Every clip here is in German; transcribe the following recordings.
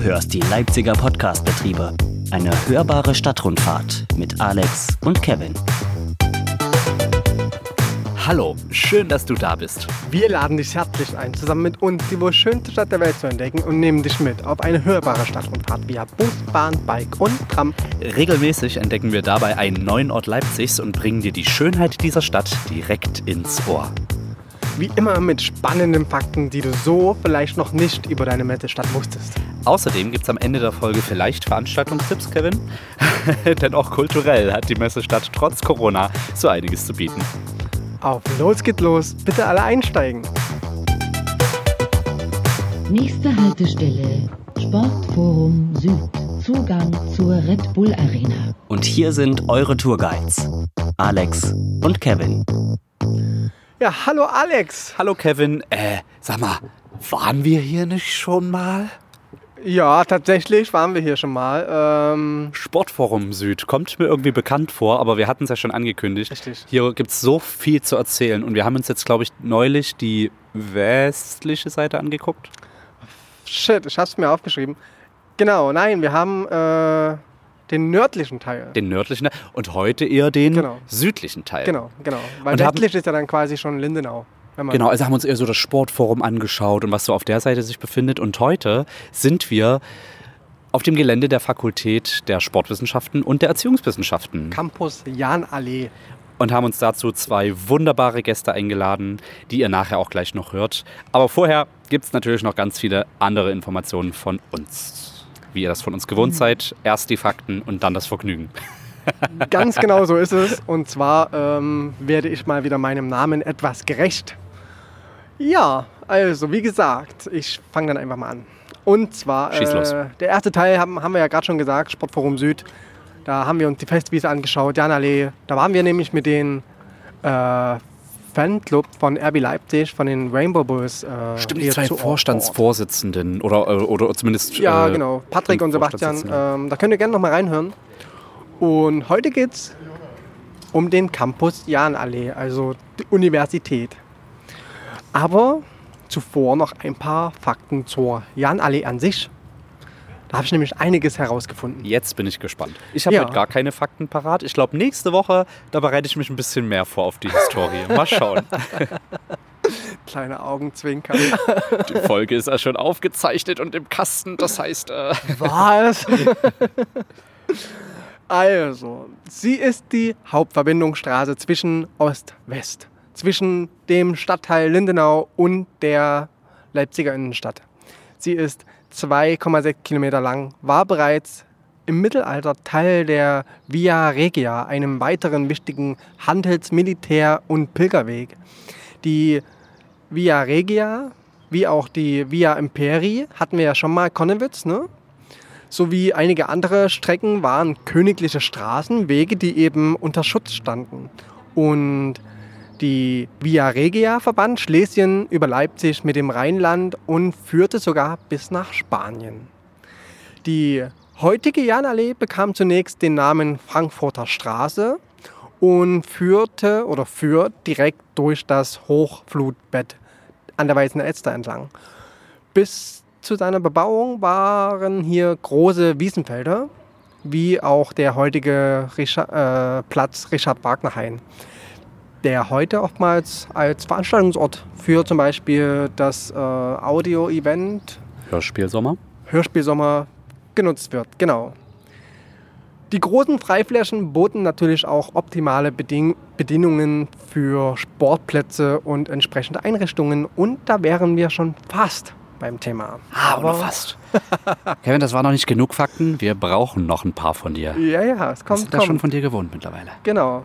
Du hörst die Leipziger Podcastbetriebe. Eine hörbare Stadtrundfahrt mit Alex und Kevin. Hallo, schön, dass du da bist. Wir laden dich herzlich ein, zusammen mit uns die wohl schönste Stadt der Welt zu entdecken und nehmen dich mit auf eine hörbare Stadtrundfahrt via Bus, Bahn, Bike und Tram. Regelmäßig entdecken wir dabei einen neuen Ort Leipzigs und bringen dir die Schönheit dieser Stadt direkt ins Ohr. Wie immer mit spannenden Fakten, die du so vielleicht noch nicht über deine Messestadt wusstest. Außerdem gibt es am Ende der Folge vielleicht Veranstaltungstipps, Kevin. Denn auch kulturell hat die Messestadt trotz Corona so einiges zu bieten. Auf los geht los, bitte alle einsteigen. Nächste Haltestelle Sportforum Süd. Zugang zur Red Bull Arena. Und hier sind eure Tourguides, Alex und Kevin. Ja, hallo Alex. Hallo Kevin, äh, sag mal, waren wir hier nicht schon mal? Ja, tatsächlich waren wir hier schon mal. Ähm, Sportforum Süd kommt mir irgendwie bekannt vor, aber wir hatten es ja schon angekündigt. Richtig. Hier gibt es so viel zu erzählen und wir haben uns jetzt, glaube ich, neulich die westliche Seite angeguckt. shit, ich hab's mir aufgeschrieben. Genau, nein, wir haben äh, den nördlichen Teil. Den nördlichen und heute eher den Genau. südlichen Teil. Genau, genau. Weil Und haben- westlich ist ja dann quasi schon Lindenau. Genau, also haben uns eher so das Sportforum angeschaut und was so auf der Seite sich befindet. Und heute sind wir auf dem Gelände der Fakultät der Sportwissenschaften und der Erziehungswissenschaften Campus Jahnallee. und haben uns dazu zwei wunderbare Gäste eingeladen, die ihr nachher auch gleich noch hört. Aber vorher gibt es natürlich noch ganz viele andere Informationen von uns. Wie ihr das von uns gewohnt seid. Erst die Fakten und dann das Vergnügen. Ganz genau so ist es. Und zwar ähm, werde ich mal wieder meinem Namen etwas gerecht. Ja, also wie gesagt, ich fange dann einfach mal an. Und zwar, Schieß los. äh, der erste Teil haben, haben wir ja gerade schon gesagt, Sportforum Süd. Da haben wir uns die Festwiese angeschaut, Janallee. Da waren wir nämlich mit den äh, Fanclub von RB Leipzig, von den Rainbow Bulls. Äh, Stimmt, die zwei. Vorstandsvorsitzenden oder, äh, oder zumindest. Ja, äh, genau. Patrick und Sebastian. Ähm, da könnt ihr gerne noch mal reinhören. Und heute geht es um den Campus Jahnallee, also die Universität. Aber zuvor noch ein paar Fakten zur Jahnallee an sich. Da habe ich nämlich einiges herausgefunden. Jetzt bin ich gespannt. Ich habe Ja. heute gar keine Fakten parat. Ich glaube, nächste Woche, da bereite ich mich ein bisschen mehr vor auf die Historie. Mal schauen. Kleine Augenzwinker. Die Folge ist ja schon aufgezeichnet und im Kasten. Das heißt, äh, Was? also, sie ist die Hauptverbindungsstraße zwischen Ost-West, zwischen dem Stadtteil Lindenau und der Leipziger Innenstadt. Sie ist 2,6 Kilometer lang, war bereits im Mittelalter Teil der Via Regia, einem weiteren wichtigen Handels-, Militär- und Pilgerweg. Die Via Regia, wie auch die Via Imperi, hatten wir ja schon mal Konnewitz, ne? sowie einige andere Strecken waren königliche Straßen, Wege, die eben unter Schutz standen. Und die Via Regia verband Schlesien über Leipzig mit dem Rheinland und führte sogar bis nach Spanien. Die heutige Janallee bekam zunächst den Namen Frankfurter Straße und führte oder führt direkt durch das Hochflutbett an der Weißen Elster entlang. Bis zu seiner Bebauung waren hier große Wiesenfelder, wie auch der heutige Richard, äh, Platz Richard Wagner Hain, der heute oftmals als Veranstaltungsort für zum Beispiel das äh, Audio-Event Hörspielsommer. Hörspielsommer genutzt wird. Genau. Die großen Freiflächen boten natürlich auch optimale Beding Bedingungen für Sportplätze und entsprechende Einrichtungen. Und da wären wir schon fast beim Thema. Aber fast. Kevin, das waren noch nicht genug Fakten. Wir brauchen noch ein paar von dir. Ja, ja, es Wir kommt, sind das schon von dir gewohnt mittlerweile. Genau.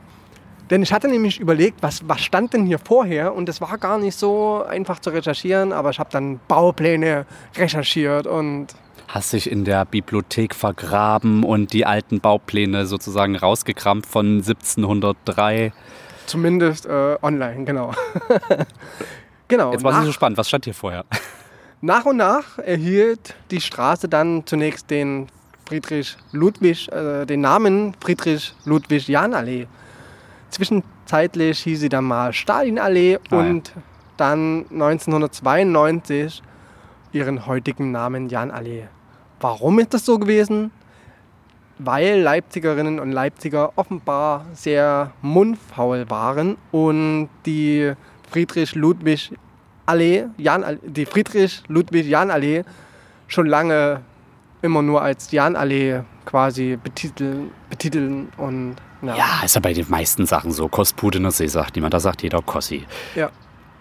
Denn ich hatte nämlich überlegt, was, was stand denn hier vorher? Und es war gar nicht so einfach zu recherchieren, aber ich habe dann Baupläne recherchiert und Hast dich in der Bibliothek vergraben und die alten Baupläne sozusagen rausgekramt von 1703. zumindest äh, online, genau. genau. Jetzt war es nicht so spannend. Was stand hier vorher? Nach und nach erhielt die Straße dann zunächst den Friedrich Ludwig, äh, den Namen Friedrich Ludwig Jahnallee. Zwischenzeitlich hieß sie dann mal Stalinallee Ah, ja. und dann 1992 ihren heutigen Namen Jahnallee. Warum ist das so gewesen? Weil Leipzigerinnen und Leipziger offenbar sehr mundfaul waren und die Friedrich-Ludwig-Allee, Jan, die Friedrich-Ludwig-Jan-Allee schon lange immer nur als Jan-Allee quasi betiteln, betiteln und ja. Ja, ist ja bei den meisten Sachen so. Kospudener See sagt niemand, da sagt jeder Kossi. Ja.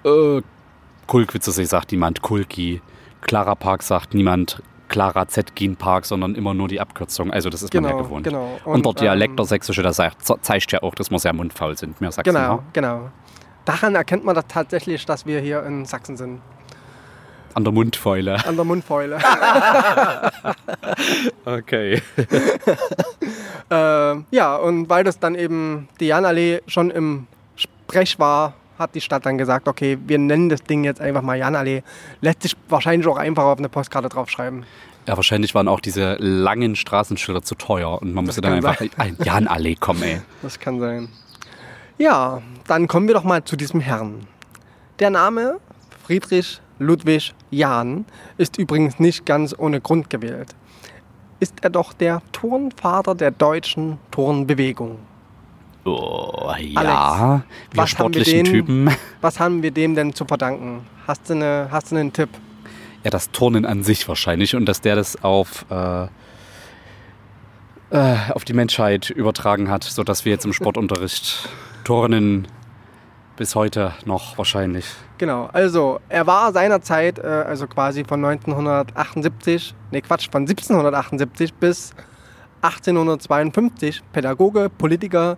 Äh, Kulkwitzer See sagt niemand Kulki. Clara Park sagt niemand Clara Zetkin Park, sondern immer nur die Abkürzung. Also das ist man ja Genau, gewohnt. genau. Und, Und, der Dialekt ähm, der Sächsische, das sagt- zeigt ja auch, dass wir sehr mundfaul sind. Wir Sachsen, Genau, ja? genau. Daran erkennt man das tatsächlich, dass wir hier in Sachsen sind. An der Mundfäule. An der Mundfäule. Okay. äh, ja, und weil das dann eben die Janallee schon im Sprech war, hat die Stadt dann gesagt, okay, wir nennen das Ding jetzt einfach mal Janallee. Lässt sich wahrscheinlich auch einfach auf eine Postkarte draufschreiben. Ja, wahrscheinlich waren auch diese langen Straßenschilder zu teuer und man musste dann einfach ein Jan-Allee kommen, ey. Das kann sein. Ja, dann kommen wir doch mal zu diesem Herrn. Der Name Friedrich Ludwig Jahn ist übrigens nicht ganz ohne Grund gewählt. Ist er doch der Turnvater der deutschen Turnbewegung. Oh, ja. wir was haben wir sportlichen den- Typen. Was haben wir dem denn zu verdanken? Hast du, eine, hast du einen Tipp? Ja, das Turnen an sich wahrscheinlich und dass der das auf, äh, äh, auf die Menschheit übertragen hat, sodass wir jetzt im Sportunterricht turnen bis heute noch wahrscheinlich. Genau, also er war seinerzeit, äh, also quasi von 1978, nee Quatsch, von 1778 bis 1852 Pädagoge, Politiker,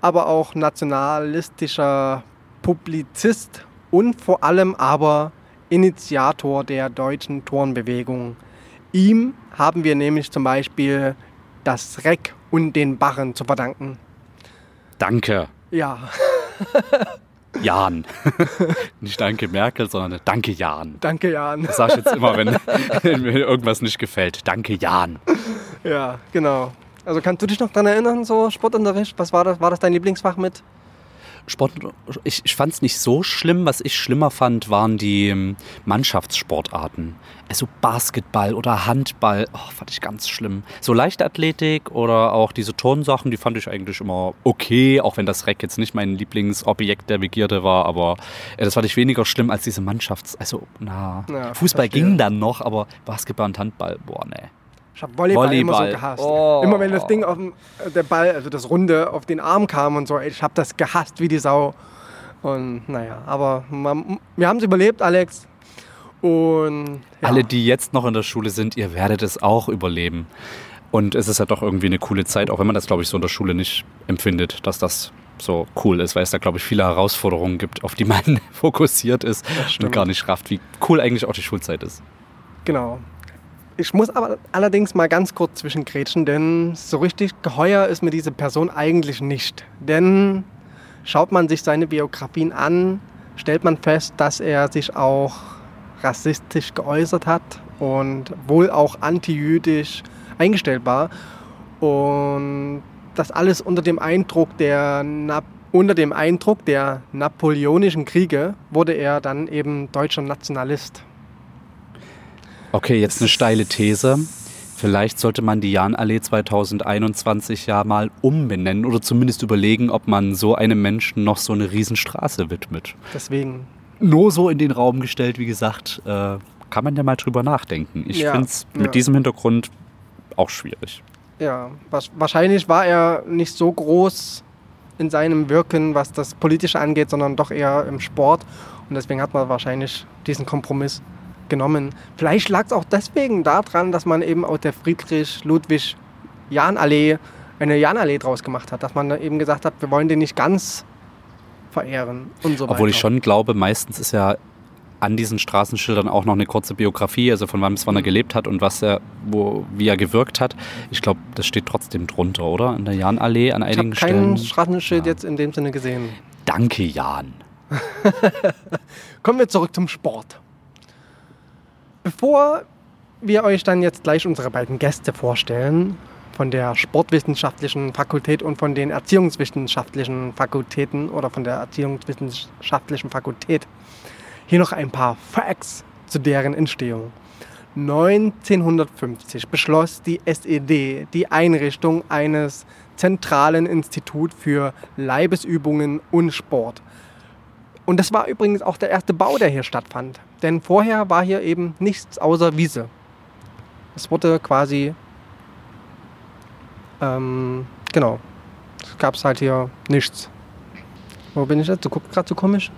aber auch nationalistischer Publizist und vor allem aber Initiator der deutschen Turnbewegung. Ihm haben wir nämlich zum Beispiel das Reck und den Barren zu verdanken. Danke, Ja, Jan. nicht danke Merkel, sondern danke Jan. danke Jan. Das sage ich jetzt immer, wenn, wenn mir irgendwas nicht gefällt. Danke Jan. Ja, genau. Also kannst du dich noch daran erinnern, so Sportunterricht? Was war das? War das dein Lieblingsfach mit? Sport, ich, ich fand es nicht so schlimm. Was ich schlimmer fand, waren die ähm, Mannschaftssportarten. Also Basketball oder Handball, oh, fand ich ganz schlimm. So Leichtathletik oder auch diese Turnsachen, die fand ich eigentlich immer okay, auch wenn das Reck jetzt nicht mein Lieblingsobjekt der Begierde war, aber äh, das fand ich weniger schlimm als diese Mannschafts-, also na, Ja, Fußball verstehe. ging dann noch, aber Basketball und Handball, boah, nee. Ich habe Volleyball, immer so Volleyball. gehasst. Oh. Immer wenn das Ding auf dem, äh, der Ball, also das Runde auf den Arm kam und so, ich habe das gehasst wie die Sau. Und naja, aber man, wir haben es überlebt, Alex. Und ja, Alle, die jetzt noch in der Schule sind, ihr werdet es auch überleben. Und es ist ja doch irgendwie eine coole Zeit, auch wenn man das, glaube ich, so in der Schule nicht empfindet, dass das so cool ist, weil es da, glaube ich, viele Herausforderungen gibt, auf die man fokussiert ist und gar nicht rafft, wie cool eigentlich auch die Schulzeit ist. genau. Ich muss aber allerdings mal ganz kurz zwischengrätschen, denn so richtig geheuer ist mir diese Person eigentlich nicht. Denn schaut man sich seine Biografien an, stellt man fest, dass er sich auch rassistisch geäußert hat und wohl auch antijüdisch eingestellt war. Und das alles unter dem Eindruck der Na unter dem Eindruck der napoleonischen Kriege wurde er dann eben deutscher Nationalist. Okay, jetzt eine steile These. Vielleicht sollte man die Jahnallee 2021 ja mal umbenennen oder zumindest überlegen, ob man so einem Menschen noch so eine Riesenstraße widmet. Deswegen nur so in den Raum gestellt, wie gesagt, äh, kann man ja mal drüber nachdenken. Ich Ja, finde es mit ja. diesem Hintergrund auch schwierig. Ja, wahrscheinlich war er nicht so groß in seinem Wirken, was das Politische angeht, sondern doch eher im Sport. Und deswegen hat man wahrscheinlich diesen Kompromiss genommen. Vielleicht lag es auch deswegen daran, dass man eben aus der Friedrich-Ludwig-Jahn-Allee eine Jahn-Allee draus gemacht hat. Dass man eben gesagt hat, wir wollen den nicht ganz verehren und so weiter. Obwohl ich schon glaube, meistens ist ja an diesen Straßenschildern auch noch eine kurze Biografie, also von wann bis wann Mhm. er gelebt hat und was er, wo, wie er gewirkt hat. Ich glaube, das steht trotzdem drunter, oder? An der Jahnallee an Ich einigen habe kein Stellen. Straßenschild Ja. jetzt in dem Sinne gesehen. Danke, Jan. Kommen wir zurück zum Sport. Bevor wir euch dann jetzt gleich unsere beiden Gäste vorstellen, von der Sportwissenschaftlichen Fakultät und von den Erziehungswissenschaftlichen Fakultäten oder von der Erziehungswissenschaftlichen Fakultät, hier noch ein paar Facts zu deren Entstehung. 1950 beschloss die SED die Einrichtung eines zentralen Instituts für Leibesübungen und Sport. Und das war übrigens auch der erste Bau, der hier stattfand. Denn vorher war hier eben nichts außer Wiese. Es wurde quasi, ähm, genau, es gab halt hier nichts. Wo bin ich jetzt? Du guckst gerade so komisch.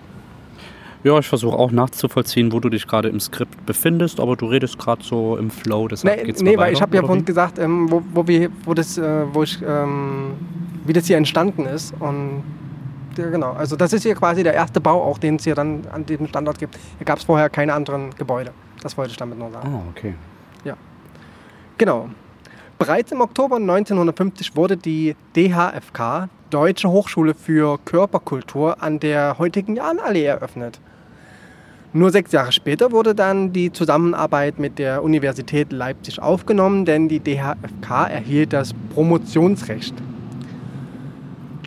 Ja, ich versuche auch nachzuvollziehen, wo du dich gerade im Skript befindest, aber du redest gerade so im Flow, deshalb Nee, geht's nee weil ich habe ja vorhin gesagt, ähm, wo, wo, wir, wo, das, äh, wo ich, ähm, wie das hier entstanden ist. Und ja, genau, also das ist hier quasi der erste Bau, auch den es hier dann an diesem Standort gibt. Hier gab es vorher keine anderen Gebäude. Das wollte ich damit nur sagen. Ah, okay. Genau. Bereits im Oktober 1950 wurde die DHFK, Deutsche Hochschule für Körperkultur, an der heutigen Jahnallee eröffnet. Nur sechs Jahre später wurde dann die Zusammenarbeit mit der Universität Leipzig aufgenommen, denn die DHFK erhielt das Promotionsrecht.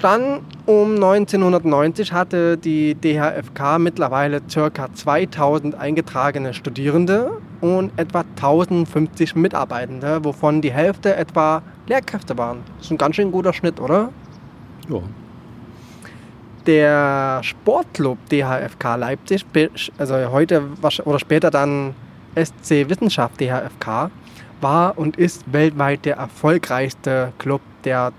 Dann um 1990 hatte die DHFK mittlerweile ca. 2000 eingetragene Studierende und etwa 1050 Mitarbeitende, wovon die Hälfte etwa Lehrkräfte waren. Das ist ein ganz schön guter Schnitt, oder? Ja. Der Sportclub DHFK Leipzig, also heute oder später dann SC Wissenschaft DHFK, war und ist weltweit der erfolgreichste Club der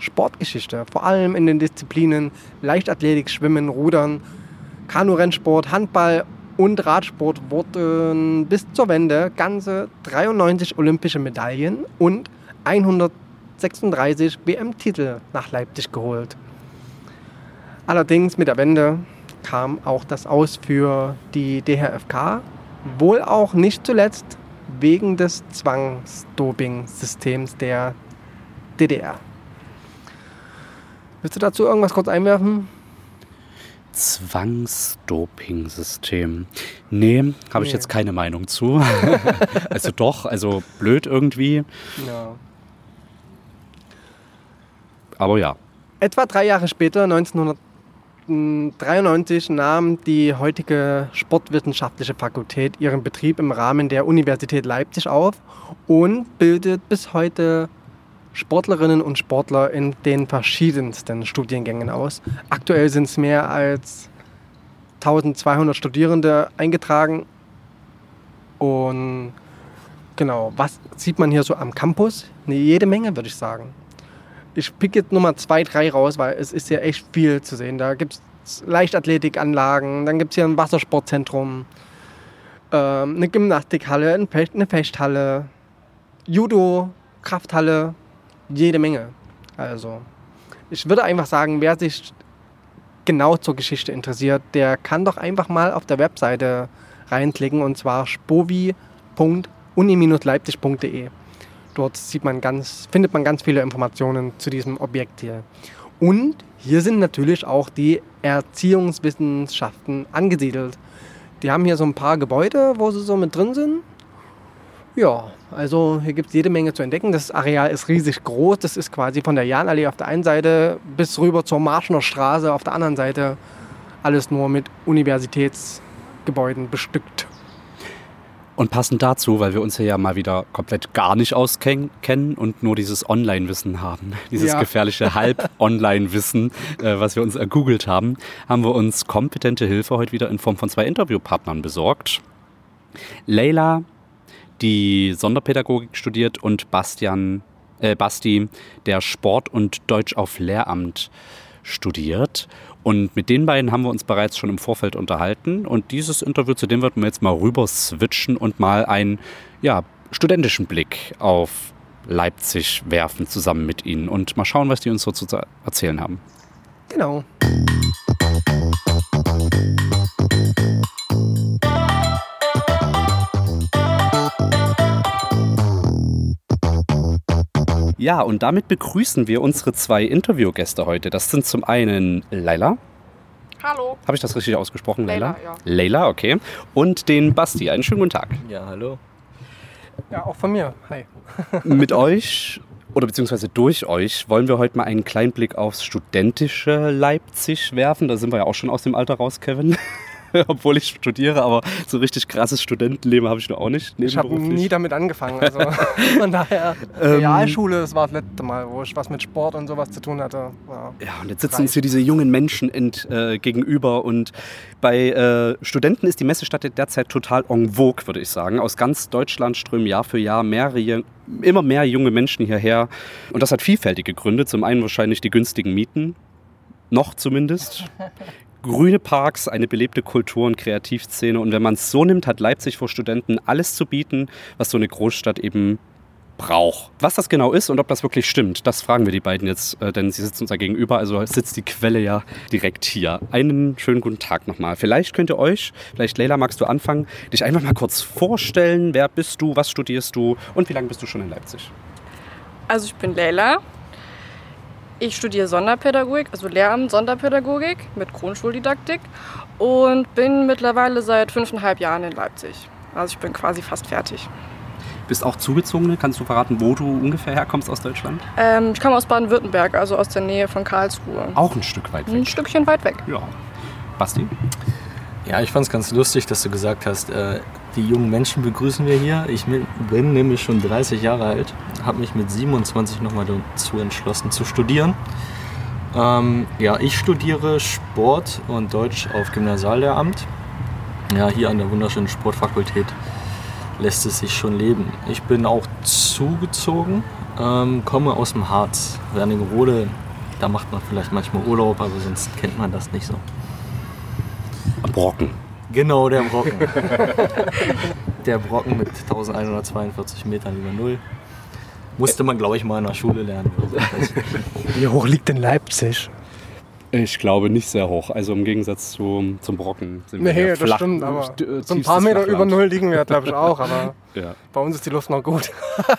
Sportgeschichte. Vor allem in den Disziplinen Leichtathletik, Schwimmen, Rudern, Kanurennsport, Handball und Radsport wurden bis zur Wende ganze 93 olympische Medaillen und 136 WM-Titel nach Leipzig geholt. Allerdings mit der Wende kam auch das Aus für die DHFK, wohl auch nicht zuletzt wegen des Zwangsdoping-Systems der DDR. Willst du dazu irgendwas kurz einwerfen? Zwangsdoping-System. Nee, habe ich Nee. jetzt keine Meinung zu. also doch, also blöd irgendwie, Ja. aber ja. Etwa drei Jahre später, 1993, nahm die heutige Sportwissenschaftliche Fakultät ihren Betrieb im Rahmen der Universität Leipzig auf und bildet bis heute Sportlerinnen und Sportler in den verschiedensten Studiengängen aus. Aktuell sind es mehr als 1200 Studierende eingetragen. Und genau, was sieht man hier so am Campus? Eine jede Menge, würde ich sagen. Ich pick jetzt Nummer zwei, drei raus, weil es ist ja echt viel zu sehen. Da gibt es Leichtathletikanlagen, dann gibt es hier ein Wassersportzentrum, ähm, eine Gymnastikhalle, eine Fechthalle, Judo, Krafthalle, jede Menge. Also, ich würde einfach sagen, wer sich genau zur Geschichte interessiert, der kann doch einfach mal auf der Webseite reinklicken und zwar spovi.uni-leipzig.de. Dort sieht man ganz, findet man ganz viele Informationen zu diesem Objekt hier. Und hier sind natürlich auch die Erziehungswissenschaften angesiedelt. Die haben hier so ein paar Gebäude, wo sie so mit drin sind. Ja, also hier gibt es jede Menge zu entdecken. Das Areal ist riesig groß. Das ist quasi von der Jahnallee auf der einen Seite bis rüber zur Marschner Straße auf der anderen Seite. Alles nur mit Universitätsgebäuden bestückt. Und passend dazu, weil wir uns hier ja mal wieder komplett gar nicht auskennen und nur dieses Online-Wissen haben, dieses Ja. gefährliche Halb-Online-Wissen, äh, was wir uns ergoogelt haben, haben wir uns kompetente Hilfe heute wieder in Form von zwei Interviewpartnern besorgt. Leila, die Sonderpädagogik studiert und Bastian, äh, Basti, der Sport und Deutsch auf Lehramt studiert. Und mit den beiden haben wir uns bereits schon im Vorfeld unterhalten. Und dieses Interview, zu dem werden wir jetzt mal rüber switchen und mal einen ja, studentischen Blick auf Leipzig werfen zusammen mit ihnen und mal schauen, was die uns so zu erzählen haben. Genau. Ja, und damit begrüßen wir unsere zwei Interviewgäste heute. Das sind zum einen Laila. Hallo. Habe ich das richtig ausgesprochen, Laila? Leila, ja. Leila, okay. Und den Basti. Einen schönen guten Tag. Ja, hallo. Ja, auch von mir. Hi. Mit euch oder beziehungsweise durch euch wollen wir heute mal einen kleinen Blick aufs studentische Leipzig werfen. Da sind wir ja auch schon aus dem Alter raus, Kevin. obwohl ich studiere, aber so richtig krasses Studentenleben habe ich noch auch nicht. Ich habe nie damit angefangen. Also von daher, Realschule, das war das letzte Mal, wo ich was mit Sport und sowas zu tun hatte. Ja. Ja, und jetzt sitzen uns hier diese jungen Menschen ent, äh, gegenüber und bei äh, Studenten ist die Messestadt derzeit total en vogue, würde ich sagen. Aus ganz Deutschland strömen Jahr für Jahr mehrere, immer mehr junge Menschen hierher und das hat vielfältige Gründe. Zum einen wahrscheinlich die günstigen Mieten, noch zumindest. Grüne Parks, eine belebte Kultur- und Kreativszene und wenn man es so nimmt, hat Leipzig vor Studenten alles zu bieten, was so eine Großstadt eben braucht. Was das genau ist und ob das wirklich stimmt, das fragen wir die beiden jetzt, äh, denn sie sitzen uns da gegenüber, also sitzt die Quelle ja direkt hier. Einen schönen guten Tag nochmal. Vielleicht könnt ihr euch, vielleicht Leila, magst du anfangen, dich einfach mal kurz vorstellen. Wer bist du, was studierst du und wie lange bist du schon in Leipzig? Also ich bin Leila. Ich studiere Sonderpädagogik, also Lehramt Sonderpädagogik mit Grundschuldidaktik und bin mittlerweile seit fünfeinhalb Jahren in Leipzig. Also ich bin quasi fast fertig. Bist auch Zugezogene? Kannst du verraten, wo du ungefähr herkommst aus Deutschland? Ähm, ich komme aus Baden-Württemberg, also aus der Nähe von Karlsruhe. Auch ein Stück weit Ein weg. Stückchen weit weg. Ja. Basti? Ja, ich fand es ganz lustig, dass du gesagt hast, äh, die jungen Menschen begrüßen wir hier. Ich bin nämlich schon 30 Jahre alt, habe mich mit 27 nochmal dazu entschlossen zu studieren. Ähm, ja, ich studiere Sport und Deutsch auf Gymnasiallehramt. Ja, hier an der wunderschönen Sportfakultät lässt es sich schon leben. Ich bin auch zugezogen, ähm, komme aus dem Harz. Wernigerode, da macht man vielleicht manchmal Urlaub, aber sonst kennt man das nicht so. Brocken. Genau, der Brocken. der Brocken mit 1142 Metern über Null. Musste man, glaube ich, mal in der Schule lernen. Wie hoch liegt denn Leipzig? Ich glaube nicht sehr hoch. Also im Gegensatz zu, zum Brocken sind wir Nee, ja das flach, stimmt, aber st- so ein paar Meter über. Null liegen wir, glaube ich, auch. Aber Ja. bei uns ist die Luft noch gut.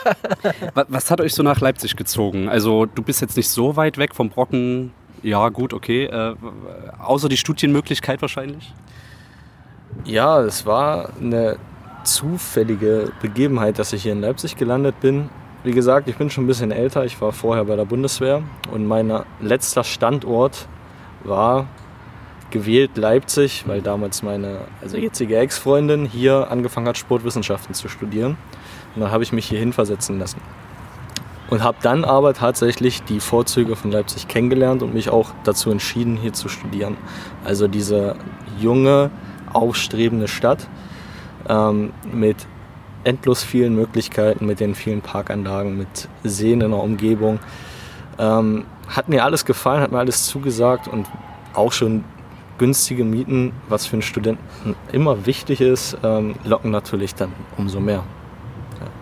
Was, was hat euch so nach Leipzig gezogen? Also du bist jetzt nicht so weit weg vom Brocken. Ja, gut, okay. Äh, außer die Studienmöglichkeit wahrscheinlich. Ja, es war eine zufällige Begebenheit, dass ich hier in Leipzig gelandet bin. Wie gesagt, ich bin schon ein bisschen älter. Ich war vorher bei der Bundeswehr und mein letzter Standort war gewählt Leipzig, weil damals meine also jetzige Ex-Freundin hier angefangen hat, Sportwissenschaften zu studieren. Und dann habe ich mich hierhin versetzen lassen. Und habe dann aber tatsächlich die Vorzüge von Leipzig kennengelernt und mich auch dazu entschieden, hier zu studieren. Also diese junge, aufstrebende Stadt ähm, mit endlos vielen Möglichkeiten, mit den vielen Parkanlagen, mit Seen in der Umgebung. Ähm, hat mir alles gefallen, hat mir alles zugesagt und auch schon günstige Mieten, was für einen Studenten immer wichtig ist, ähm, locken natürlich dann umso mehr.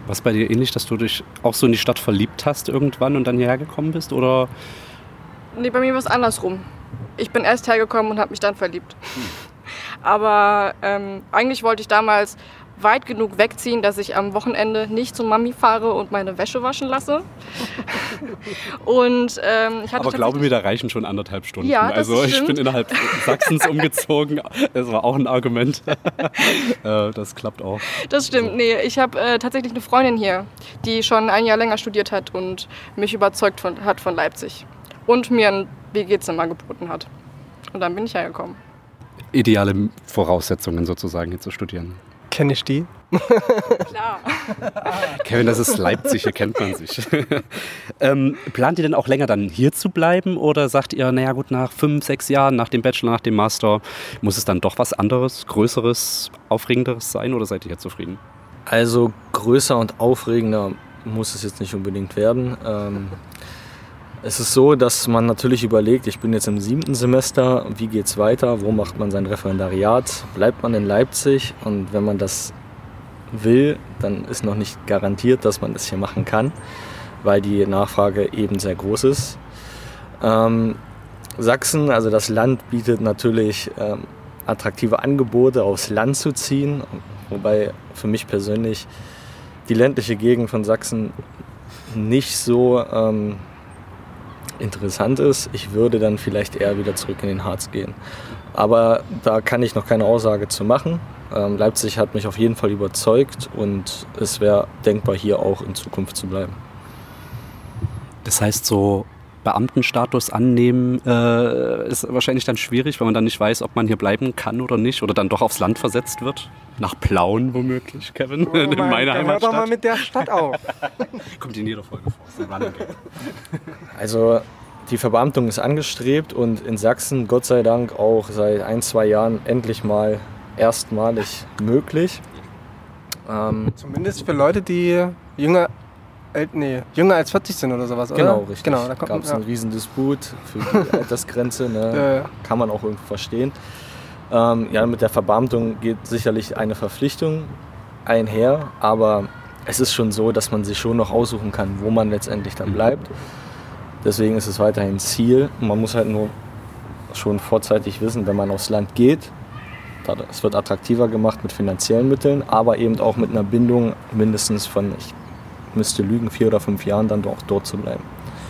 Was bei dir ähnlich, dass du dich auch so in die Stadt verliebt hast irgendwann und dann hierher gekommen bist? Oder Nee, bei mir war es andersrum. Ich bin erst hergekommen und habe mich dann verliebt. Aber ähm, eigentlich wollte ich damals weit genug wegziehen, dass ich am Wochenende nicht zur Mami fahre und meine Wäsche waschen lasse. und ähm, ich hatte Aber glaube mir, da reichen schon anderthalb Stunden. Ja, also ich bin innerhalb Sachsens umgezogen. Das war auch ein Argument. Äh, das klappt auch. Das stimmt, nee. Ich habe äh, tatsächlich eine Freundin hier, die schon ein Jahr länger studiert hat und mich überzeugt von, hat von Leipzig. Und mir ein WG-Zimmer geboten hat. Und dann bin ich hergekommen. Ideale Voraussetzungen sozusagen hier zu studieren. Kenne ich die? Klar. Kevin, das ist Leipzig, hier kennt man sich. ähm, plant ihr denn auch länger dann hier zu bleiben oder sagt ihr, naja gut, nach fünf, sechs Jahren, nach dem Bachelor, nach dem Master, muss es dann doch was anderes, größeres, aufregenderes sein oder seid ihr hier zufrieden? Also größer und aufregender muss es jetzt nicht unbedingt werden. Ähm, es ist so, dass man natürlich überlegt, ich bin jetzt im siebten Semester, wie geht es weiter, wo macht man sein Referendariat, bleibt man in Leipzig? Und wenn man das will, dann ist noch nicht garantiert, dass man das hier machen kann, weil die Nachfrage eben sehr groß ist. Ähm, Sachsen, also das Land, bietet natürlich ähm, attraktive Angebote, aufs Land zu ziehen, wobei für mich persönlich die ländliche Gegend von Sachsen nicht so ähm, interessant ist. Ich würde dann vielleicht eher wieder zurück in den Harz gehen. Aber da kann ich noch keine Aussage zu machen. Ähm, Leipzig hat mich auf jeden Fall überzeugt und es wäre denkbar, hier auch in Zukunft zu bleiben. Das heißt so Beamtenstatus annehmen, äh, ist wahrscheinlich dann schwierig, weil man dann nicht weiß, ob man hier bleiben kann oder nicht oder dann doch aufs Land versetzt wird. Nach Plauen womöglich, Kevin, Oh in mein, meiner dann hör doch mal Heimatstadt. mit der Stadt auf. Kommt in jeder Folge vor. Also die Verbeamtung ist angestrebt und in Sachsen Gott sei Dank auch seit ein, zwei Jahren endlich mal erstmalig möglich. Ähm, Zumindest für Leute, die jünger, äh, nee, jünger als 40 sind oder sowas, oder? genau, richtig. Genau, da kommt gab es ja. einen Riesendisput für die Altersgrenze. Ne? Äh, Kann man auch irgendwo verstehen. Ähm, ja, mit der Verbeamtung geht sicherlich eine Verpflichtung einher, aber es ist schon so, dass man sich schon noch aussuchen kann, wo man letztendlich dann bleibt. Deswegen ist es weiterhin Ziel. Man muss halt nur schon vorzeitig wissen, wenn man aufs Land geht. Es wird attraktiver gemacht mit finanziellen Mitteln, aber eben auch mit einer Bindung mindestens von, ich müsste lügen, vier oder fünf Jahren dann auch dort zu bleiben.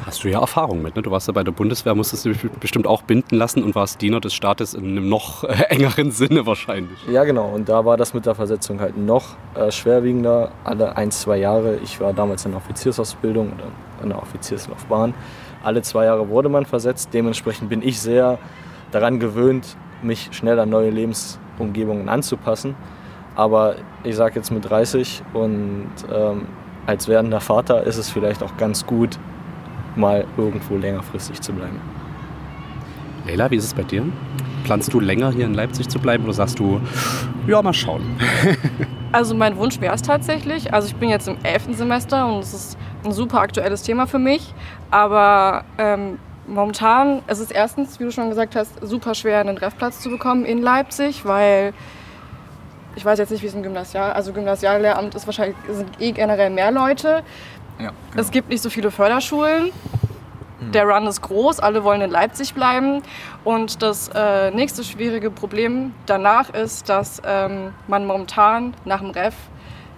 Hast du ja Erfahrung mit, ne? Du warst ja bei der Bundeswehr, musstest du dich bestimmt auch binden lassen und warst Diener des Staates in einem noch äh, engeren Sinne wahrscheinlich. Ja, genau. Und da war das mit der Versetzung halt noch äh, schwerwiegender. Alle ein, zwei Jahre. Ich war damals in der Offiziersausbildung oder in der Offizierslaufbahn. Alle zwei Jahre wurde man versetzt. Dementsprechend bin ich sehr daran gewöhnt, mich schnell an neue Lebensumgebungen anzupassen. Aber ich sage jetzt mit 30 und ähm, als werdender Vater ist es vielleicht auch ganz gut, mal irgendwo längerfristig zu bleiben. Leila, wie ist es bei dir? Planst du länger hier in Leipzig zu bleiben oder sagst du, ja, mal schauen? Also mein Wunsch wäre es tatsächlich. Also ich bin jetzt im 11. Semester und es ist ein super aktuelles Thema für mich. Aber ähm, momentan ist es erstens, wie du schon gesagt hast, super schwer, einen Reffplatz zu bekommen in Leipzig, weil ich weiß jetzt nicht, wie es im Gymnasial, also Gymnasiallehramt ist wahrscheinlich sind eh generell mehr Leute. Ja, Es gibt nicht so viele Förderschulen. Der Run ist groß, alle wollen in Leipzig bleiben. Und das äh, nächste schwierige Problem danach ist, dass ähm, man momentan nach dem Ref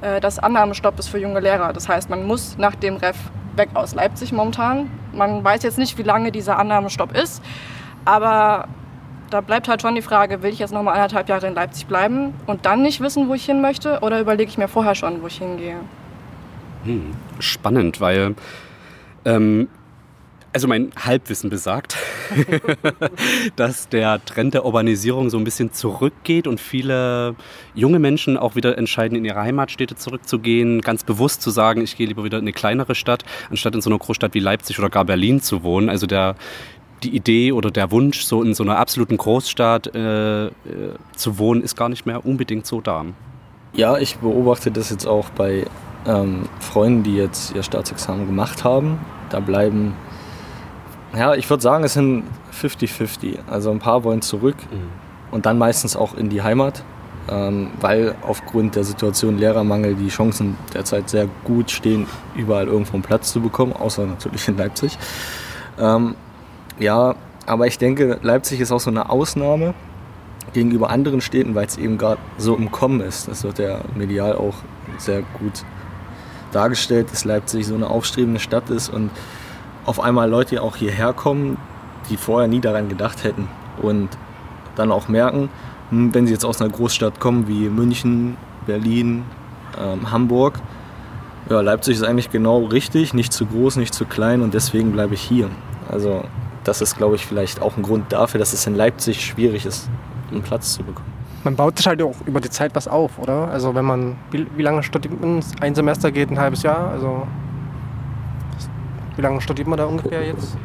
äh, das Annahmestopp ist für junge Lehrer. Das heißt, man muss nach dem Ref weg aus Leipzig momentan. Man weiß jetzt nicht, wie lange dieser Annahmestopp ist, aber da bleibt halt schon die Frage, will ich jetzt noch mal anderthalb Jahre in Leipzig bleiben und dann nicht wissen, wo ich hin möchte, oder überlege ich mir vorher schon, wo ich hingehe? Hm, spannend, weil ähm, also mein Halbwissen besagt, dass der Trend der Urbanisierung so ein bisschen zurückgeht und viele junge Menschen auch wieder entscheiden, in ihre Heimatstädte zurückzugehen, ganz bewusst zu sagen, ich gehe lieber wieder in eine kleinere Stadt, anstatt in so einer Großstadt wie Leipzig oder gar Berlin zu wohnen. Also der die Idee oder der Wunsch, so in so einer absoluten Großstadt äh, äh, zu wohnen, ist gar nicht mehr unbedingt so da. Ja, ich beobachte das jetzt auch bei ähm, Freunden, die jetzt ihr Staatsexamen gemacht haben. Da bleiben, ja, ich würde sagen, es sind 50-50. Also ein paar wollen zurück und dann meistens auch in die Heimat, ähm, weil aufgrund der Situation Lehrermangel die Chancen derzeit sehr gut stehen, überall irgendwo einen Platz zu bekommen, außer natürlich in Leipzig. Ähm, ja, aber ich denke, Leipzig ist auch so eine Ausnahme gegenüber anderen Städten, weil es eben gerade so im Kommen ist. Das wird ja medial auch sehr gut dargestellt, dass Leipzig so eine aufstrebende Stadt ist und auf einmal Leute auch hierher kommen, die vorher nie daran gedacht hätten und dann auch merken, hm, wenn sie jetzt aus einer Großstadt kommen wie München, Berlin, ähm, Hamburg, ja, Leipzig ist eigentlich genau richtig, nicht zu groß, nicht zu klein und deswegen bleibe ich hier. Also das ist, glaube ich, vielleicht auch ein Grund dafür, dass es in Leipzig schwierig ist, einen Platz zu bekommen. Man baut sich halt auch über die Zeit was auf, oder? Also wenn man, wie, wie lange studiert man? Ein Semester geht ein halbes Jahr, also wie lange studiert man da ungefähr jetzt?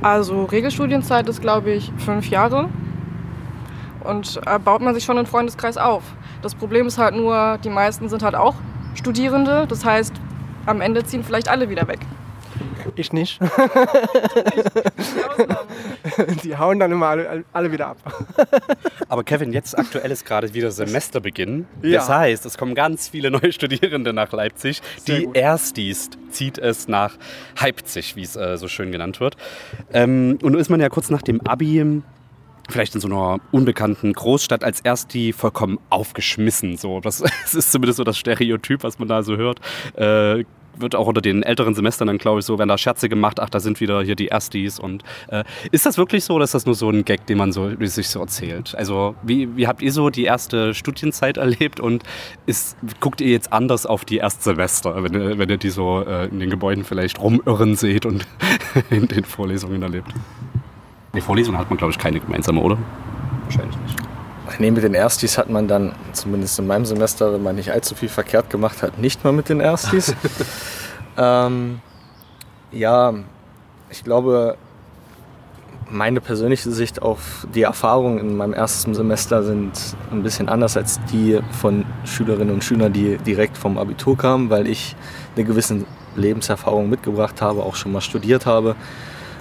Also Regelstudienzeit ist, glaube ich, fünf Jahre. Und äh, baut man sich schon einen Freundeskreis auf. Das Problem ist halt nur, die meisten sind halt auch Studierende. Das heißt, am Ende ziehen vielleicht alle wieder weg. Ich nicht. Die hauen dann immer alle, alle wieder ab. Aber Kevin, jetzt aktuell ist gerade wieder Semesterbeginn. Ja. Das heißt, es kommen ganz viele neue Studierende nach Leipzig. Sehr Die gut. Erstis zieht es nach Leipzig, wie es äh, so schön genannt wird. Ähm, und nun ist man ja kurz nach dem Abi vielleicht in so einer unbekannten Großstadt als Ersti vollkommen aufgeschmissen. So, das, das ist zumindest so das Stereotyp, was man da so hört. Äh, wird auch unter den älteren Semestern dann, glaube ich, so, werden da Scherze gemacht, ach, da sind wieder hier die Erstis. Und äh, ist das wirklich so oder ist das nur so ein Gag, den man so sich so erzählt? Also, wie, wie habt ihr so die erste Studienzeit erlebt und ist, guckt ihr jetzt anders auf die Erstsemester, wenn ihr, wenn ihr die so äh, in den Gebäuden vielleicht rumirren seht und in den Vorlesungen erlebt? Die Vorlesungen hat man, glaube ich, keine gemeinsame, oder? Wahrscheinlich nicht. Mit den Erstis hat man dann, zumindest in meinem Semester, wenn man nicht allzu viel verkehrt gemacht hat, nicht mal mit den Erstis. ähm, ja, ich glaube, meine persönliche Sicht auf die Erfahrungen in meinem ersten Semester sind ein bisschen anders als die von Schülerinnen und Schülern, die direkt vom Abitur kamen, weil ich eine gewisse Lebenserfahrung mitgebracht habe, auch schon mal studiert habe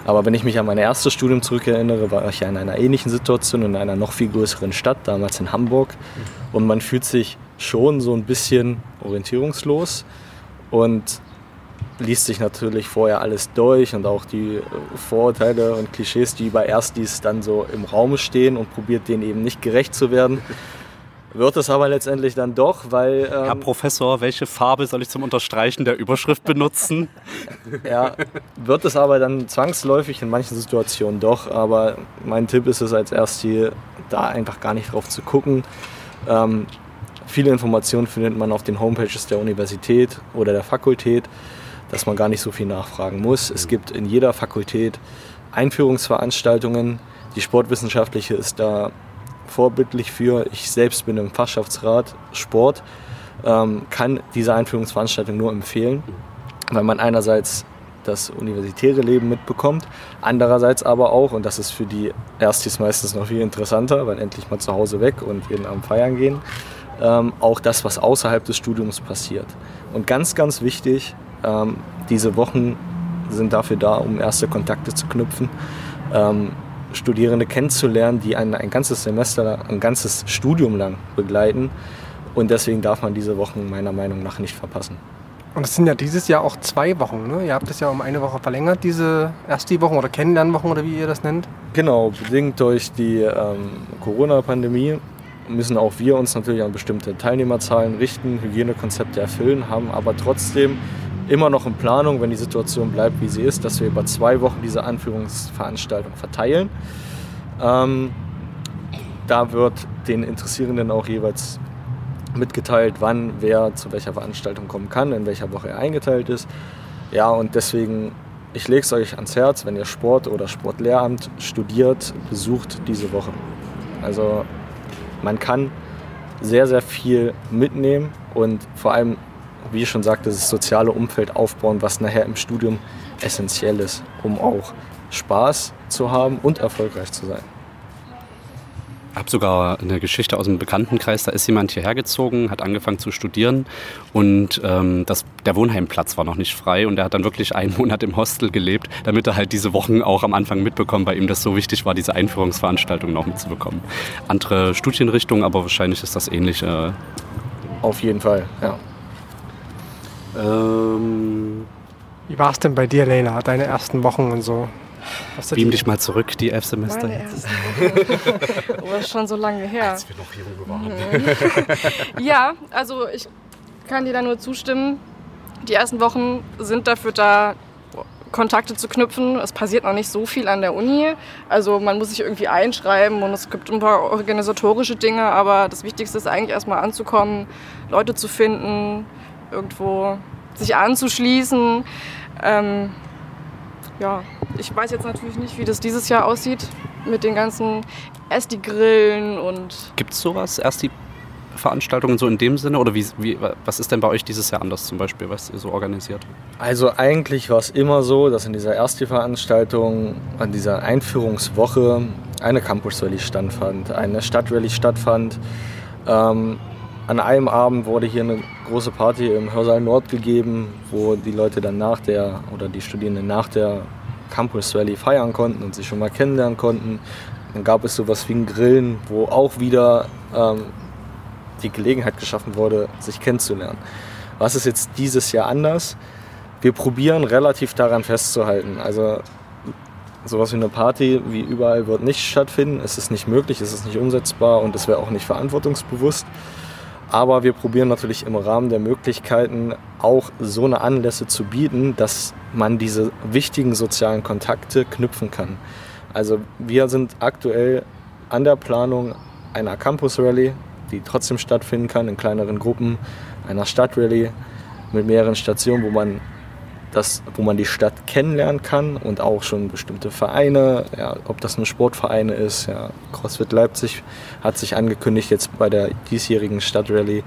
aber wenn ich mich an mein erstes Studium zurückerinnere, war ich ja in einer ähnlichen Situation, in einer noch viel größeren Stadt, damals in Hamburg. Und man fühlt sich schon so ein bisschen orientierungslos und liest sich natürlich vorher alles durch und auch die Vorurteile und Klischees, die bei Erstis dann so im Raum stehen und probiert denen eben nicht gerecht zu werden. Wird es aber letztendlich dann doch, weil. Ähm, Herr Professor, welche Farbe soll ich zum Unterstreichen der Überschrift benutzen? ja, wird es aber dann zwangsläufig in manchen Situationen doch. Aber mein Tipp ist es als erstes hier, da einfach gar nicht drauf zu gucken. Ähm, viele Informationen findet man auf den Homepages der Universität oder der Fakultät, dass man gar nicht so viel nachfragen muss. Es gibt in jeder Fakultät Einführungsveranstaltungen. Die sportwissenschaftliche ist da vorbildlich für. Ich selbst bin im Fachschaftsrat Sport, ähm, kann diese Einführungsveranstaltung nur empfehlen, weil man einerseits das universitäre Leben mitbekommt, andererseits aber auch, und das ist für die Erstis meistens noch viel interessanter, weil endlich mal zu Hause weg und jeden Abend feiern gehen, ähm, auch das, was außerhalb des Studiums passiert. Und ganz, ganz wichtig, ähm, diese Wochen sind dafür da, um erste Kontakte zu knüpfen. Ähm, Studierende kennenzulernen, die einen ein ganzes Semester, ein ganzes Studium lang begleiten. Und deswegen darf man diese Wochen meiner Meinung nach nicht verpassen. Und es sind ja dieses Jahr auch zwei Wochen. Ne? Ihr habt es ja um eine Woche verlängert, diese erste Wochen oder Kennenlernwochen oder wie ihr das nennt. Genau, bedingt durch die ähm, Corona-Pandemie müssen auch wir uns natürlich an bestimmte Teilnehmerzahlen richten, Hygienekonzepte erfüllen, haben aber trotzdem immer noch in Planung, wenn die Situation bleibt, wie sie ist, dass wir über zwei Wochen diese Anführungsveranstaltung verteilen. Ähm, da wird den Interessierenden auch jeweils mitgeteilt, wann wer zu welcher Veranstaltung kommen kann, in welcher Woche er eingeteilt ist. Ja, und deswegen, ich lege es euch ans Herz, wenn ihr Sport oder Sportlehramt studiert, besucht diese Woche. Also man kann sehr, sehr viel mitnehmen und vor allem wie ich schon sagte, das soziale Umfeld aufbauen, was nachher im Studium essentiell ist, um auch Spaß zu haben und erfolgreich zu sein. Ich habe sogar eine Geschichte aus dem Bekanntenkreis. Da ist jemand hierher gezogen, hat angefangen zu studieren und ähm, das, der Wohnheimplatz war noch nicht frei und er hat dann wirklich einen Monat im Hostel gelebt, damit er halt diese Wochen auch am Anfang mitbekommt, weil ihm das so wichtig war, diese Einführungsveranstaltung noch mitzubekommen. Andere Studienrichtungen, aber wahrscheinlich ist das ähnlich. Äh Auf jeden Fall, ja. Ähm, Wie war es denn bei dir, Leila, deine ersten Wochen und so? Beam dich mal zurück, die elf Semester Meine jetzt. oh, das ist schon so lange her. Als wir noch jung waren. ja, also ich kann dir da nur zustimmen. Die ersten Wochen sind dafür da, Kontakte zu knüpfen. Es passiert noch nicht so viel an der Uni. Also man muss sich irgendwie einschreiben und es gibt ein paar organisatorische Dinge, aber das Wichtigste ist eigentlich erstmal anzukommen, Leute zu finden, irgendwo sich anzuschließen. Ähm, ja, ich weiß jetzt natürlich nicht, wie das dieses Jahr aussieht mit den ganzen Esti-Grillen und. Gibt es sowas? Erst die Veranstaltungen so in dem Sinne? Oder wie, wie, was ist denn bei euch dieses Jahr anders zum Beispiel, was ihr so organisiert? Also eigentlich war es immer so, dass in dieser Ersti-Veranstaltung, an dieser Einführungswoche eine Campus Rally stattfand, eine Stadtrally stattfand. Ähm, an einem Abend wurde hier eine große Party im Hörsaal Nord gegeben, wo die Leute dann nach der oder die Studierenden nach der Campus Rally feiern konnten und sich schon mal kennenlernen konnten. Dann gab es sowas wie ein Grillen, wo auch wieder ähm, die Gelegenheit geschaffen wurde, sich kennenzulernen. Was ist jetzt dieses Jahr anders? Wir probieren relativ daran festzuhalten. Also sowas wie eine Party wie überall wird nicht stattfinden. Es ist nicht möglich, es ist nicht umsetzbar und es wäre auch nicht verantwortungsbewusst. Aber wir probieren natürlich im Rahmen der Möglichkeiten auch so eine Anlässe zu bieten, dass man diese wichtigen sozialen Kontakte knüpfen kann. Also wir sind aktuell an der Planung einer Campus Rally, die trotzdem stattfinden kann in kleineren Gruppen, einer Stadtrally mit mehreren Stationen, wo man das, wo man die Stadt kennenlernen kann und auch schon bestimmte Vereine, ja, ob das nur Sportvereine ist. Ja, CrossFit Leipzig hat sich angekündigt jetzt bei der diesjährigen Stadtrally,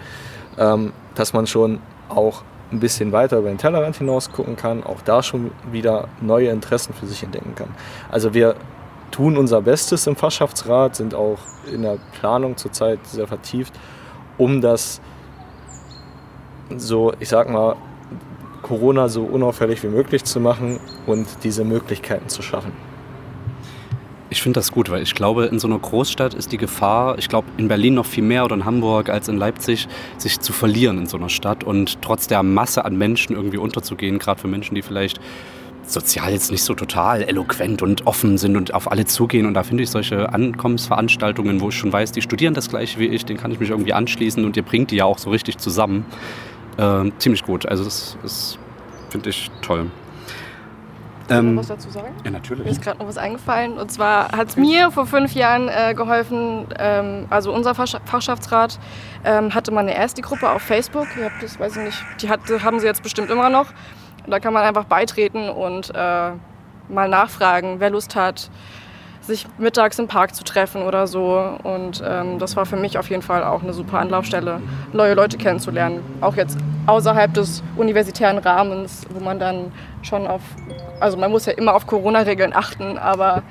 ähm, dass man schon auch ein bisschen weiter über den Tellerrand hinaus gucken kann, auch da schon wieder neue Interessen für sich entdecken kann. Also wir tun unser Bestes im Fachschaftsrat, sind auch in der Planung zurzeit sehr vertieft, um das so, ich sag mal, Corona so unauffällig wie möglich zu machen und diese Möglichkeiten zu schaffen. Ich finde das gut, weil ich glaube, in so einer Großstadt ist die Gefahr, ich glaube in Berlin noch viel mehr oder in Hamburg als in Leipzig, sich zu verlieren in so einer Stadt und trotz der Masse an Menschen irgendwie unterzugehen, gerade für Menschen, die vielleicht sozial jetzt nicht so total eloquent und offen sind und auf alle zugehen. Und da finde ich solche Ankommensveranstaltungen, wo ich schon weiß, die studieren das gleiche wie ich, den kann ich mich irgendwie anschließen und ihr bringt die ja auch so richtig zusammen. Äh, ziemlich gut. Also das, das finde ich toll. Kann Ähm, ich noch was dazu sagen? ja, Mir natürlich. ist gerade noch was eingefallen. Und zwar hat es mir vor fünf Jahren äh, geholfen, ähm, also unser Fachsch- Fachschaftsrat ähm, hatte mal eine erste Gruppe auf Facebook. Ihr habt das, weiß ich nicht, die hat, haben sie jetzt bestimmt immer noch. Und da kann man einfach beitreten und äh, mal nachfragen, wer Lust hat, sich mittags im Park zu treffen oder so. Und ähm, das war für mich auf jeden Fall auch eine super Anlaufstelle, neue Leute kennenzulernen. Auch jetzt außerhalb des universitären Rahmens, wo man dann schon auf, also man muss ja immer auf Corona-Regeln achten, aber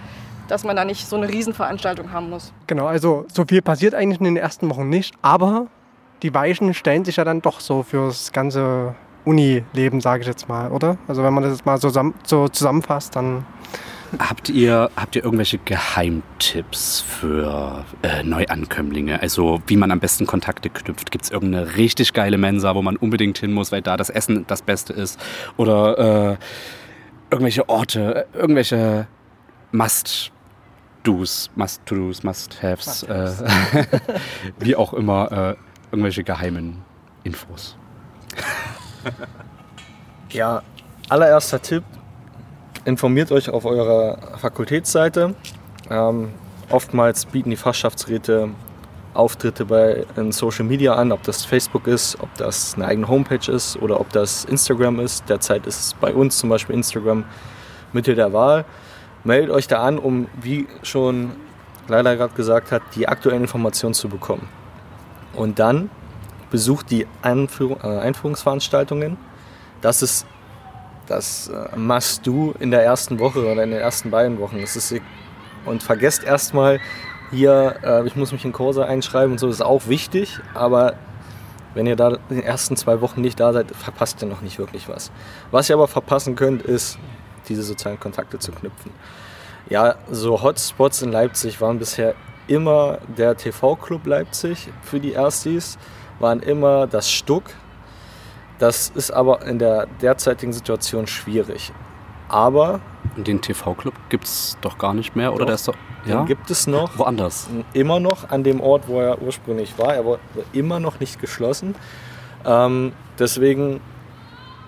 dass man da nicht so eine Riesenveranstaltung haben muss. Genau, also so viel passiert eigentlich in den ersten Wochen nicht, aber die Weichen stellen sich ja dann doch so fürs ganze Uni-Leben, sage ich jetzt mal, oder? Also wenn man das jetzt mal so, zusammen, so zusammenfasst, dann Habt ihr, habt ihr irgendwelche Geheimtipps für äh, Neuankömmlinge? Also wie man am besten Kontakte knüpft? Gibt es irgendeine richtig geile Mensa, wo man unbedingt hin muss, weil da das Essen das Beste ist? Oder äh, irgendwelche Orte, irgendwelche Must-Dos, Must-To-Dos, Must-Haves, äh, wie auch immer, äh, irgendwelche geheimen Infos. Ja, allererster Tipp, informiert euch auf eurer Fakultätsseite. Ähm, oftmals bieten die Fachschaftsräte Auftritte bei in Social Media an, ob das Facebook ist, ob das eine eigene Homepage ist oder ob das Instagram ist. Derzeit ist es bei uns zum Beispiel Instagram Mitte der Wahl. Meldet euch da an, um, wie schon Leila gerade gesagt hat, die aktuellen Informationen zu bekommen. Und dann besucht die Einführung, äh, Einführungsveranstaltungen. Das ist das äh, Must-Do in der ersten Woche oder in den ersten beiden Wochen. Das ist, und vergesst erstmal hier, äh, ich muss mich in Kurse einschreiben und so, das ist auch wichtig, aber wenn ihr da in den ersten zwei Wochen nicht da seid, verpasst ihr noch nicht wirklich was. Was ihr aber verpassen könnt, ist, diese sozialen Kontakte zu knüpfen. Ja, so Hotspots in Leipzig waren bisher immer der TV-Club Leipzig für die Erstis, waren immer das Stuck. Das ist aber in der derzeitigen Situation schwierig. Aber den TV-Club gibt es doch gar nicht mehr, oder? Doch. Der ist doch, den ja? gibt es noch. Woanders. immer noch an dem Ort, wo er ursprünglich war. Er wurde immer noch nicht geschlossen. Ähm, deswegen.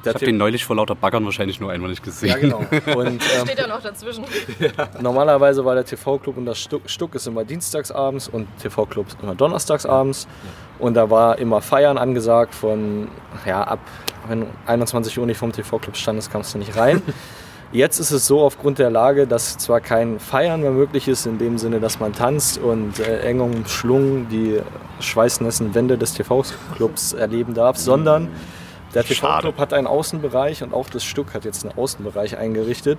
Ich habe den neulich vor lauter Baggern wahrscheinlich nur einmal nicht gesehen. ja, genau. Und ähm, Steht ja noch dazwischen. normalerweise war der TV-Club und das Stuck, Stuck ist immer dienstagsabends und TV-Club ist immer donnerstagsabends. Und da war immer Feiern angesagt von, ja, ab wenn du 21 Uhr nicht vom TV-Club standest, kamst du nicht rein. Jetzt ist es so aufgrund der Lage, dass zwar kein Feiern mehr möglich ist, in dem Sinne, dass man tanzt und äh, eng umschlungen die schweißnassen Wände des TV-Clubs erleben darf, sondern der TV-Club hat einen Außenbereich und auch das Stuck hat jetzt einen Außenbereich eingerichtet.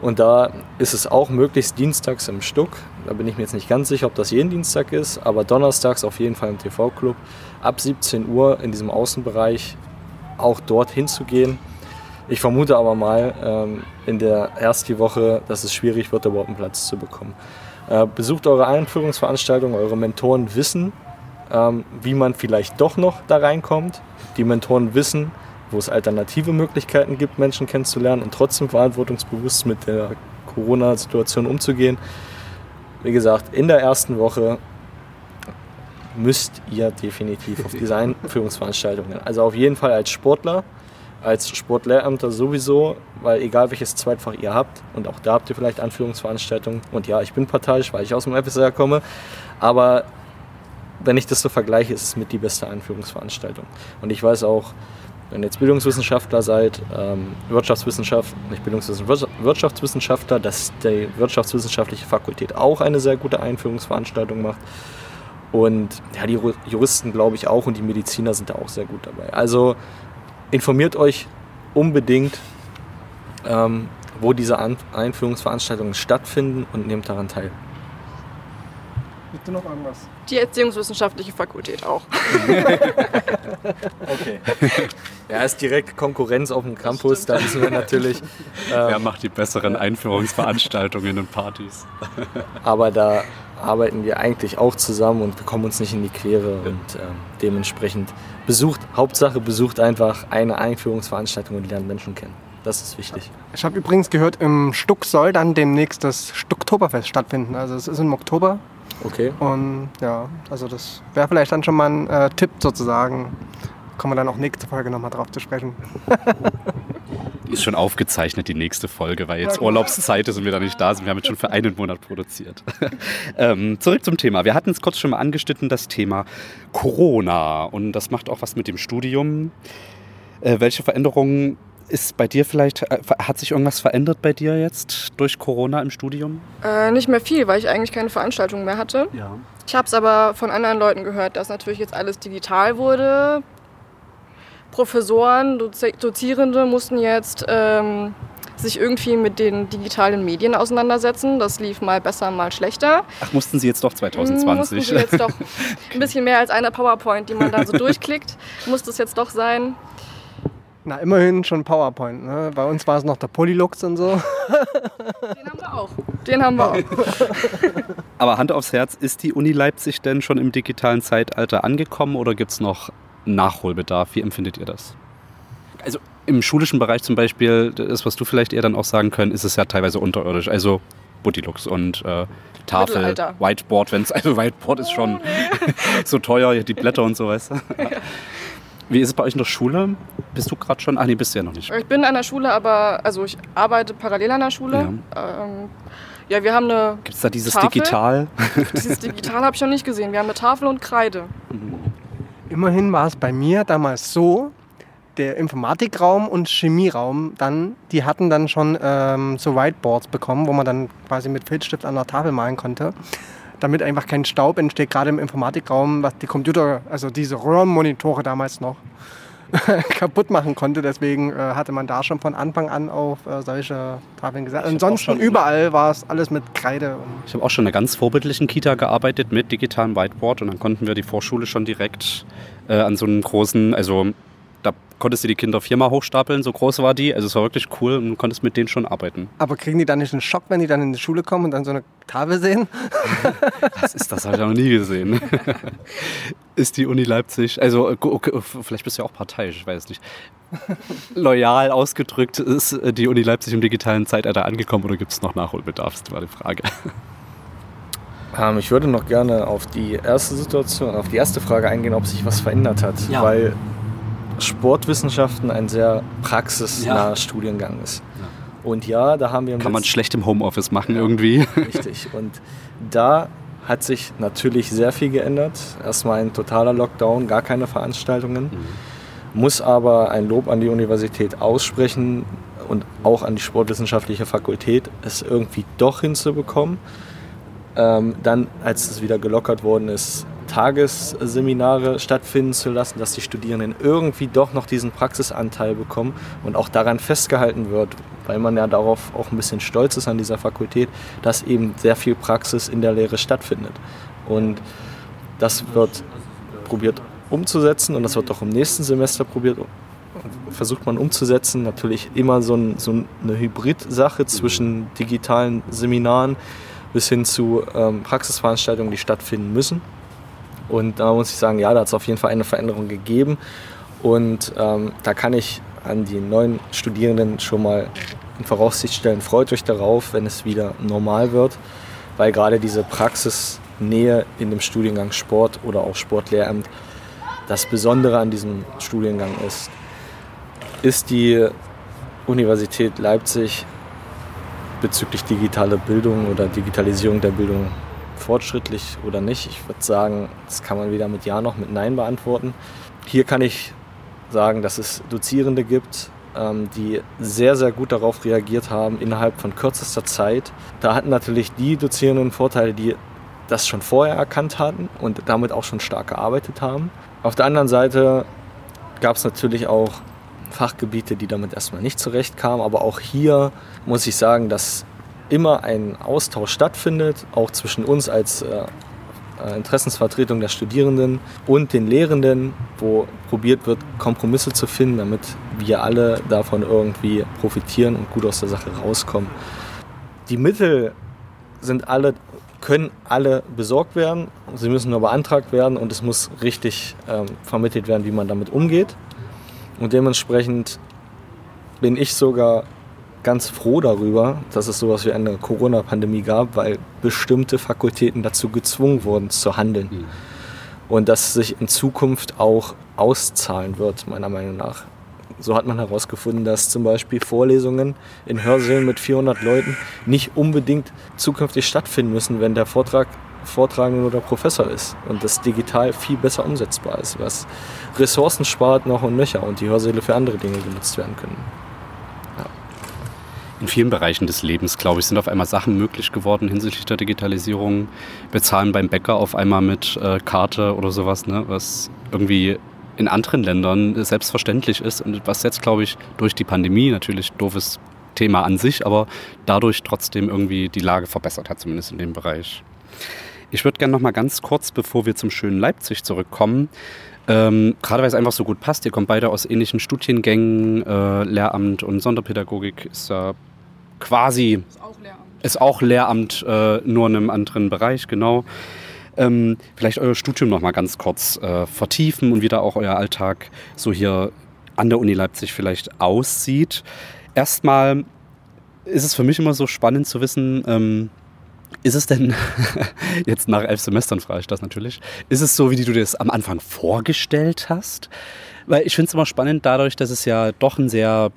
Und da ist es auch möglichst dienstags im Stuck. Da bin ich mir jetzt nicht ganz sicher, ob das jeden Dienstag ist, aber donnerstags auf jeden Fall im TV-Club ab 17 Uhr in diesem Außenbereich auch dort hinzugehen. Ich vermute aber mal ähm, in der ersten Woche, dass es schwierig wird, überhaupt einen Platz zu bekommen. Äh, besucht eure Einführungsveranstaltung, eure Mentoren wissen, ähm, wie man vielleicht doch noch da reinkommt. Die Mentoren wissen, wo es alternative Möglichkeiten gibt, Menschen kennenzulernen und trotzdem verantwortungsbewusst mit der Corona-Situation umzugehen. Wie gesagt, in der ersten Woche müsst ihr definitiv auf diese Einführungsveranstaltungen. Also auf jeden Fall als Sportler, als Sportlehramter sowieso, weil egal welches Zweitfach ihr habt, und auch da habt ihr vielleicht Anführungsveranstaltungen. Und ja, ich bin parteiisch, weil ich aus dem FSR komme, aber wenn ich das so vergleiche, ist es mit die beste Einführungsveranstaltung. Und ich weiß auch, wenn ihr jetzt Bildungswissenschaftler seid, ähm, Wirtschaftswissenschaft, nicht Bildungswissenschaftler, Wirtschaftswissenschaftler, dass die wirtschaftswissenschaftliche Fakultät auch eine sehr gute Einführungsveranstaltung macht. Und ja, die Juristen glaube ich auch und die Mediziner sind da auch sehr gut dabei. Also informiert euch unbedingt, ähm, wo diese An Einführungsveranstaltungen stattfinden und nehmt daran teil. Bitte noch irgendwas? Die Erziehungswissenschaftliche Fakultät auch. okay. Ja, ist direkt Konkurrenz auf dem Campus, da wissen wir natürlich. Ähm, Wer macht die besseren Einführungsveranstaltungen und Partys? aber da arbeiten wir eigentlich auch zusammen und bekommen uns nicht in die Quere und ähm, dementsprechend besucht, Hauptsache besucht einfach eine Einführungsveranstaltung und lernt Menschen kennen. Das ist wichtig. Ich habe übrigens gehört, im Stuck soll dann demnächst das Stucktoberfest stattfinden. Also es ist im Oktober Okay. Und ja, also das wäre vielleicht dann schon mal ein äh, Tipp sozusagen. Kommen wir dann auch nächste Folge nochmal drauf zu sprechen. Die ist schon aufgezeichnet, die nächste Folge, weil jetzt Urlaubszeit ist und wir da nicht da sind. Wir haben jetzt schon für einen Monat produziert. ähm, zurück zum Thema. Wir hatten es kurz schon mal angeschnitten, das Thema Corona. Und das macht auch was mit dem Studium. Äh, welche Veränderungen ist bei dir vielleicht, äh, hat sich irgendwas verändert bei dir jetzt durch Corona im Studium? Äh, nicht mehr viel, weil ich eigentlich keine Veranstaltung mehr hatte. Ja. Ich habe es aber von anderen Leuten gehört, dass natürlich jetzt alles digital wurde. Professoren, Dozi Dozierende mussten jetzt ähm, sich irgendwie mit den digitalen Medien auseinandersetzen. Das lief mal besser, mal schlechter. Ach, mussten Sie jetzt doch 2020? Mussten Sie jetzt doch ein bisschen mehr als eine PowerPoint, die man dann so durchklickt, muss das jetzt doch sein. Na, immerhin schon PowerPoint. Ne? Bei uns war es noch der Polylux und so. Den haben wir auch. Den haben wir auch. Aber Hand aufs Herz, ist die Uni Leipzig denn schon im digitalen Zeitalter angekommen oder gibt es noch Nachholbedarf? Wie empfindet ihr das? Also im schulischen Bereich zum Beispiel, das, was du vielleicht eher dann auch sagen können, ist es ja teilweise unterirdisch. Also Butilux und äh, Tafel, Whiteboard, wenn es, also Whiteboard ist schon oh, nee. so teuer, die Blätter und so, weißt du. Ja. Wie ist es bei euch in der Schule? Bist du gerade schon? Ach nee, bist du ja noch nicht. Ich bin an der Schule, aber also ich arbeite parallel an der Schule. Ja, ähm, ja wir haben eine. Gibt es da dieses Tafel. Digital? Dieses Digital habe ich noch nicht gesehen. Wir haben eine Tafel und Kreide. Mhm. Immerhin war es bei mir damals so, der Informatikraum und Chemieraum dann, die hatten dann schon ähm, so Whiteboards bekommen, wo man dann quasi mit Filzstift an der Tafel malen konnte damit einfach kein Staub entsteht, gerade im Informatikraum, was die Computer, also diese Röhrenmonitore damals noch kaputt machen konnte. Deswegen äh, hatte man da schon von Anfang an auf äh, solche Tafeln gesetzt. Ansonsten überall war es alles mit Kreide. ich habe auch schon in einer ganz vorbildlichen Kita gearbeitet mit digitalem Whiteboard und dann konnten wir die Vorschule schon direkt äh, an so einem großen, also konntest du die Kinder viermal hochstapeln, so groß war die. Also es war wirklich cool und du konntest mit denen schon arbeiten. Aber kriegen die dann nicht einen Schock, wenn die dann in die Schule kommen und dann so eine Tafel sehen? Was ist das? Habe ich noch nie gesehen. ist die Uni Leipzig, also okay, vielleicht bist du ja auch parteiisch, ich weiß es nicht. Loyal ausgedrückt, ist die Uni Leipzig im digitalen Zeitalter angekommen oder gibt es noch Nachholbedarf? Das war die Frage. Ähm, ich würde noch gerne auf die erste Situation, auf die erste Frage eingehen, ob sich was verändert hat. Ja. Weil Sportwissenschaften ein sehr praxisnaher ja. Studiengang ist. Ja. Und ja, da haben wir... Kann man schlecht im Homeoffice machen ja, irgendwie. Richtig. Und da hat sich natürlich sehr viel geändert. Erstmal ein totaler Lockdown, gar keine Veranstaltungen. Mhm. Muss aber ein Lob an die Universität aussprechen und auch an die Sportwissenschaftliche Fakultät, es irgendwie doch hinzubekommen. Ähm, dann, als es wieder gelockert worden ist, Tagesseminare stattfinden zu lassen, dass die Studierenden irgendwie doch noch diesen Praxisanteil bekommen und auch daran festgehalten wird, weil man ja darauf auch ein bisschen stolz ist an dieser Fakultät, dass eben sehr viel Praxis in der Lehre stattfindet. Und das wird probiert umzusetzen und das wird auch im nächsten Semester probiert versucht man umzusetzen. Natürlich immer so, ein, so eine Hybrid-Sache zwischen digitalen Seminaren bis hin zu ähm, Praxisveranstaltungen, die stattfinden müssen. Und da muss ich sagen, ja, da hat es auf jeden Fall eine Veränderung gegeben. Und ähm, da kann ich an die neuen Studierenden schon mal in Voraussicht stellen, freut euch darauf, wenn es wieder normal wird, weil gerade diese Praxis Nähe in dem Studiengang Sport oder auch Sportlehramt. Das Besondere an diesem Studiengang ist, ist die Universität Leipzig bezüglich digitaler Bildung oder Digitalisierung der Bildung fortschrittlich oder nicht. Ich würde sagen, das kann man weder mit Ja noch mit Nein beantworten. Hier kann ich sagen, dass es Dozierende gibt, ähm, die sehr, sehr gut darauf reagiert haben innerhalb von kürzester Zeit. Da hatten natürlich die Dozierenden Vorteile, die das schon vorher erkannt hatten und damit auch schon stark gearbeitet haben. Auf der anderen Seite gab es natürlich auch Fachgebiete, die damit erstmal nicht zurechtkamen. Aber auch hier muss ich sagen, dass immer ein Austausch stattfindet, auch zwischen uns als äh, äh, Interessensvertretung der Studierenden und den Lehrenden, wo probiert wird, Kompromisse zu finden, damit wir alle davon irgendwie profitieren und gut aus der Sache rauskommen. Die Mittel sind alle, können alle besorgt werden, sie müssen nur beantragt werden und es muss richtig ähm, vermittelt werden, wie man damit umgeht. Und dementsprechend bin ich sogar ganz froh darüber, dass es sowas wie eine Corona-Pandemie gab, weil bestimmte Fakultäten dazu gezwungen wurden zu handeln. Mhm. Und dass sich in Zukunft auch auszahlen wird, meiner Meinung nach. So hat man herausgefunden, dass zum Beispiel Vorlesungen in Hörsälen mit 400 Leuten nicht unbedingt zukünftig stattfinden müssen, wenn der Vortrag Vortragende oder Professor ist und das digital viel besser umsetzbar ist, was Ressourcen spart noch und nöcher und die Hörsäle für andere Dinge genutzt werden können in vielen Bereichen des Lebens, glaube ich, sind auf einmal Sachen möglich geworden hinsichtlich der Digitalisierung. Wir zahlen beim Bäcker auf einmal mit äh, Karte oder sowas, ne, was irgendwie in anderen Ländern selbstverständlich ist und was jetzt, glaube ich, durch die Pandemie natürlich doofes Thema an sich, aber dadurch trotzdem irgendwie die Lage verbessert hat, zumindest in dem Bereich. Ich würde gerne noch mal ganz kurz, bevor wir zum schönen Leipzig zurückkommen, ähm, gerade weil es einfach so gut passt, ihr kommt beide aus ähnlichen Studiengängen, äh, Lehramt und Sonderpädagogik ist ja quasi. Ist auch Lehramt. Ist auch Lehramt, äh, nur in einem anderen Bereich, genau. Ähm, vielleicht euer Studium noch mal ganz kurz äh, vertiefen und wie da auch euer Alltag so hier an der Uni Leipzig vielleicht aussieht. Erstmal ist es für mich immer so spannend zu wissen, ähm, ist es denn, jetzt nach elf Semestern frage ich das natürlich, ist es so, wie du dir das am Anfang vorgestellt hast? Weil ich finde es immer spannend dadurch, dass es ja doch ein sehr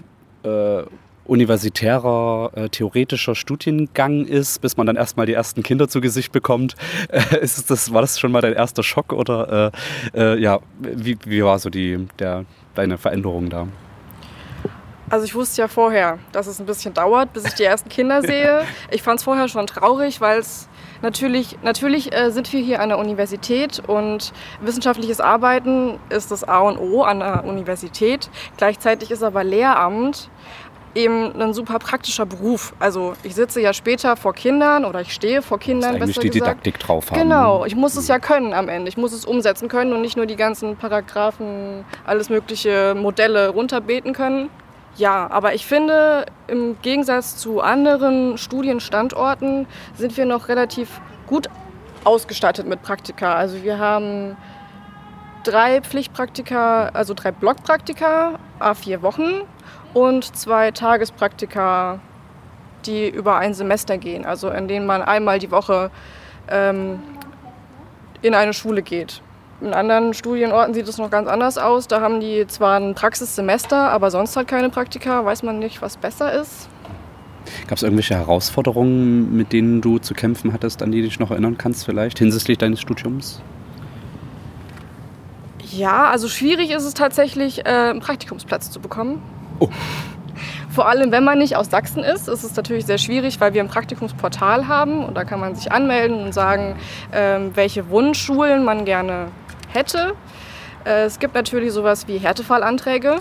äh, universitärer, äh, theoretischer Studiengang ist, bis man dann erstmal die ersten Kinder zu Gesicht bekommt. Äh, ist das, war das schon mal dein erster Schock oder äh, äh, ja, wie, wie war so die, der, deine Veränderung da? Also ich wusste ja vorher, dass es ein bisschen dauert, bis ich die ersten Kinder sehe. Ich fand es vorher schon traurig, weil es natürlich, natürlich äh, sind wir hier an der Universität und wissenschaftliches Arbeiten ist das A und O an der Universität. Gleichzeitig ist aber Lehramt eben ein super praktischer Beruf. Also ich sitze ja später vor Kindern oder ich stehe vor Kindern. Eigentlich die. Didaktik drauf haben. Genau, ich muss es ja können am Ende. Ich muss es umsetzen können und nicht nur die ganzen Paragraphen, alles mögliche Modelle runterbeten können. Ja, aber ich finde, im Gegensatz zu anderen Studienstandorten sind wir noch relativ gut ausgestattet mit Praktika. Also wir haben drei Pflichtpraktika, also drei Blockpraktika, a vier Wochen und zwei Tagespraktika, die über ein Semester gehen, also in denen man einmal die Woche ähm, in eine Schule geht. In anderen Studienorten sieht es noch ganz anders aus. Da haben die zwar ein Praxissemester, aber sonst halt keine Praktika. Weiß man nicht, was besser ist. Gab es irgendwelche Herausforderungen, mit denen du zu kämpfen hattest, an die du dich noch erinnern kannst, vielleicht hinsichtlich deines Studiums? Ja, also schwierig ist es tatsächlich, äh, einen Praktikumsplatz zu bekommen. Vor allem, wenn man nicht aus Sachsen ist, ist es natürlich sehr schwierig, weil wir ein Praktikumsportal haben und da kann man sich anmelden und sagen, ähm, welche Wunschschulen man gerne hätte. Äh, es gibt natürlich sowas wie Härtefallanträge.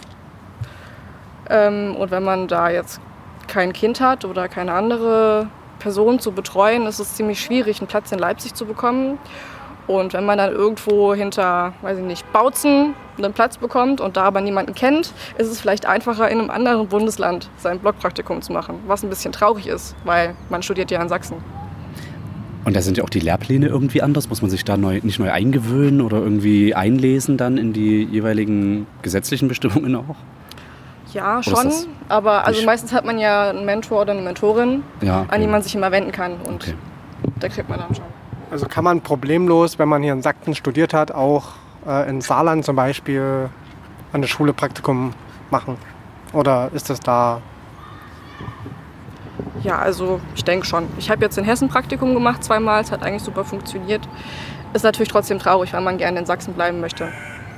Ähm, und wenn man da jetzt kein Kind hat oder keine andere Person zu betreuen, ist es ziemlich schwierig, einen Platz in Leipzig zu bekommen. Und wenn man dann irgendwo hinter, weiß ich nicht, Bautzen einen Platz bekommt und da aber niemanden kennt, ist es vielleicht einfacher, in einem anderen Bundesland sein Blockpraktikum zu machen. Was ein bisschen traurig ist, weil man studiert ja in Sachsen. Und da sind ja auch die Lehrpläne irgendwie anders. Muss man sich da neu, nicht neu eingewöhnen oder irgendwie einlesen dann in die jeweiligen gesetzlichen Bestimmungen auch? Ja, schon. Aber also meistens hat man ja einen Mentor oder eine Mentorin, ja, okay. an die man sich immer wenden kann. Und okay. da kriegt man dann schon. Also kann man problemlos, wenn man hier in Sachsen studiert hat, auch äh, in Saarland zum Beispiel an der Schule Praktikum machen? Oder ist das da Ja, also ich denke schon. Ich habe jetzt in Hessen Praktikum gemacht zweimal, es hat eigentlich super funktioniert. Ist natürlich trotzdem traurig, weil man gerne in Sachsen bleiben möchte.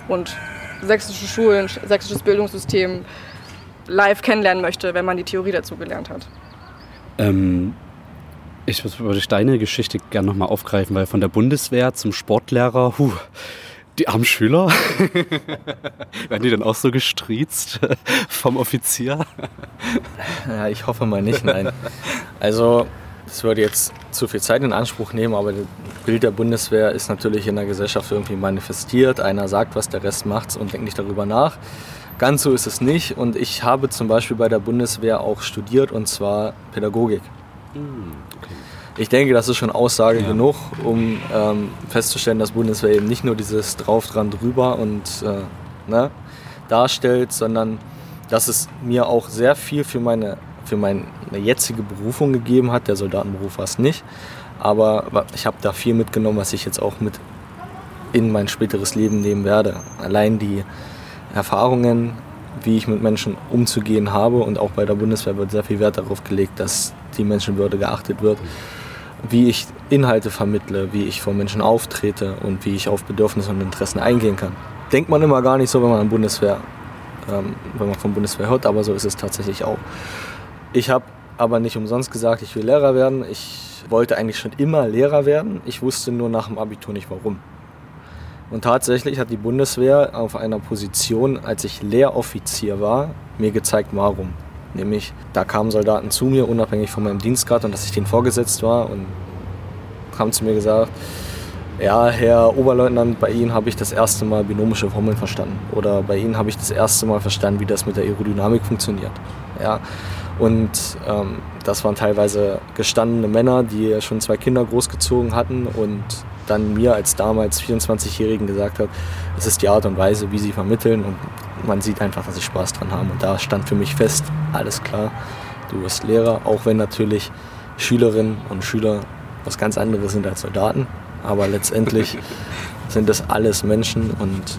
Und sächsische Schulen, sächsisches Bildungssystem live kennenlernen möchte, wenn man die Theorie dazu gelernt hat. Ähm, ich würde deine Geschichte gerne nochmal aufgreifen, weil von der Bundeswehr zum Sportlehrer, huh, die armen Schüler, werden die dann auch so gestriezt vom Offizier? Ja, ich hoffe mal nicht, nein. Also, das würde jetzt zu viel Zeit in Anspruch nehmen, aber das Bild der Bundeswehr ist natürlich in der Gesellschaft irgendwie manifestiert. Einer sagt was, der Rest macht's und denkt nicht darüber nach. Ganz so ist es nicht und ich habe zum Beispiel bei der Bundeswehr auch studiert und zwar Pädagogik. Ich denke, das ist schon Aussage Ja. genug, um ähm, festzustellen, dass Bundeswehr eben nicht nur dieses drauf, dran, drüber und äh, ne, darstellt, sondern dass es mir auch sehr viel für meine, für meine jetzige Berufung gegeben hat. Der Soldatenberuf war es nicht, aber ich habe da viel mitgenommen, was ich jetzt auch mit in mein späteres Leben nehmen werde. Allein die Erfahrungen, wie ich mit Menschen umzugehen habe und auch bei der Bundeswehr wird sehr viel Wert darauf gelegt, dass die Menschenwürde geachtet wird, wie ich Inhalte vermittle, wie ich vor Menschen auftrete und wie ich auf Bedürfnisse und Interessen eingehen kann. Denkt man immer gar nicht so, wenn man an Bundeswehr, ähm, wenn man von Bundeswehr hört, aber so ist es tatsächlich auch. Ich habe aber nicht umsonst gesagt, ich will Lehrer werden. Ich wollte eigentlich schon immer Lehrer werden. Ich wusste nur nach dem Abitur nicht warum. Und tatsächlich hat die Bundeswehr auf einer Position, als ich Lehroffizier war, mir gezeigt, warum. Nämlich, da kamen Soldaten zu mir, unabhängig von meinem Dienstgrad und dass ich denen vorgesetzt war und haben zu mir gesagt, ja, Herr Oberleutnant, bei Ihnen habe ich das erste Mal binomische Formeln verstanden. Oder bei Ihnen habe ich das erste Mal verstanden, wie das mit der Aerodynamik funktioniert. Ja. Und ähm, das waren teilweise gestandene Männer, die schon zwei Kinder großgezogen hatten und dann mir als damals 24-Jährigen gesagt hat, es ist die Art und Weise, wie sie vermitteln und man sieht einfach, dass sie Spaß dran haben. Und da stand für mich fest, alles klar, du wirst Lehrer, auch wenn natürlich Schülerinnen und Schüler was ganz anderes sind als Soldaten. Aber letztendlich sind das alles Menschen und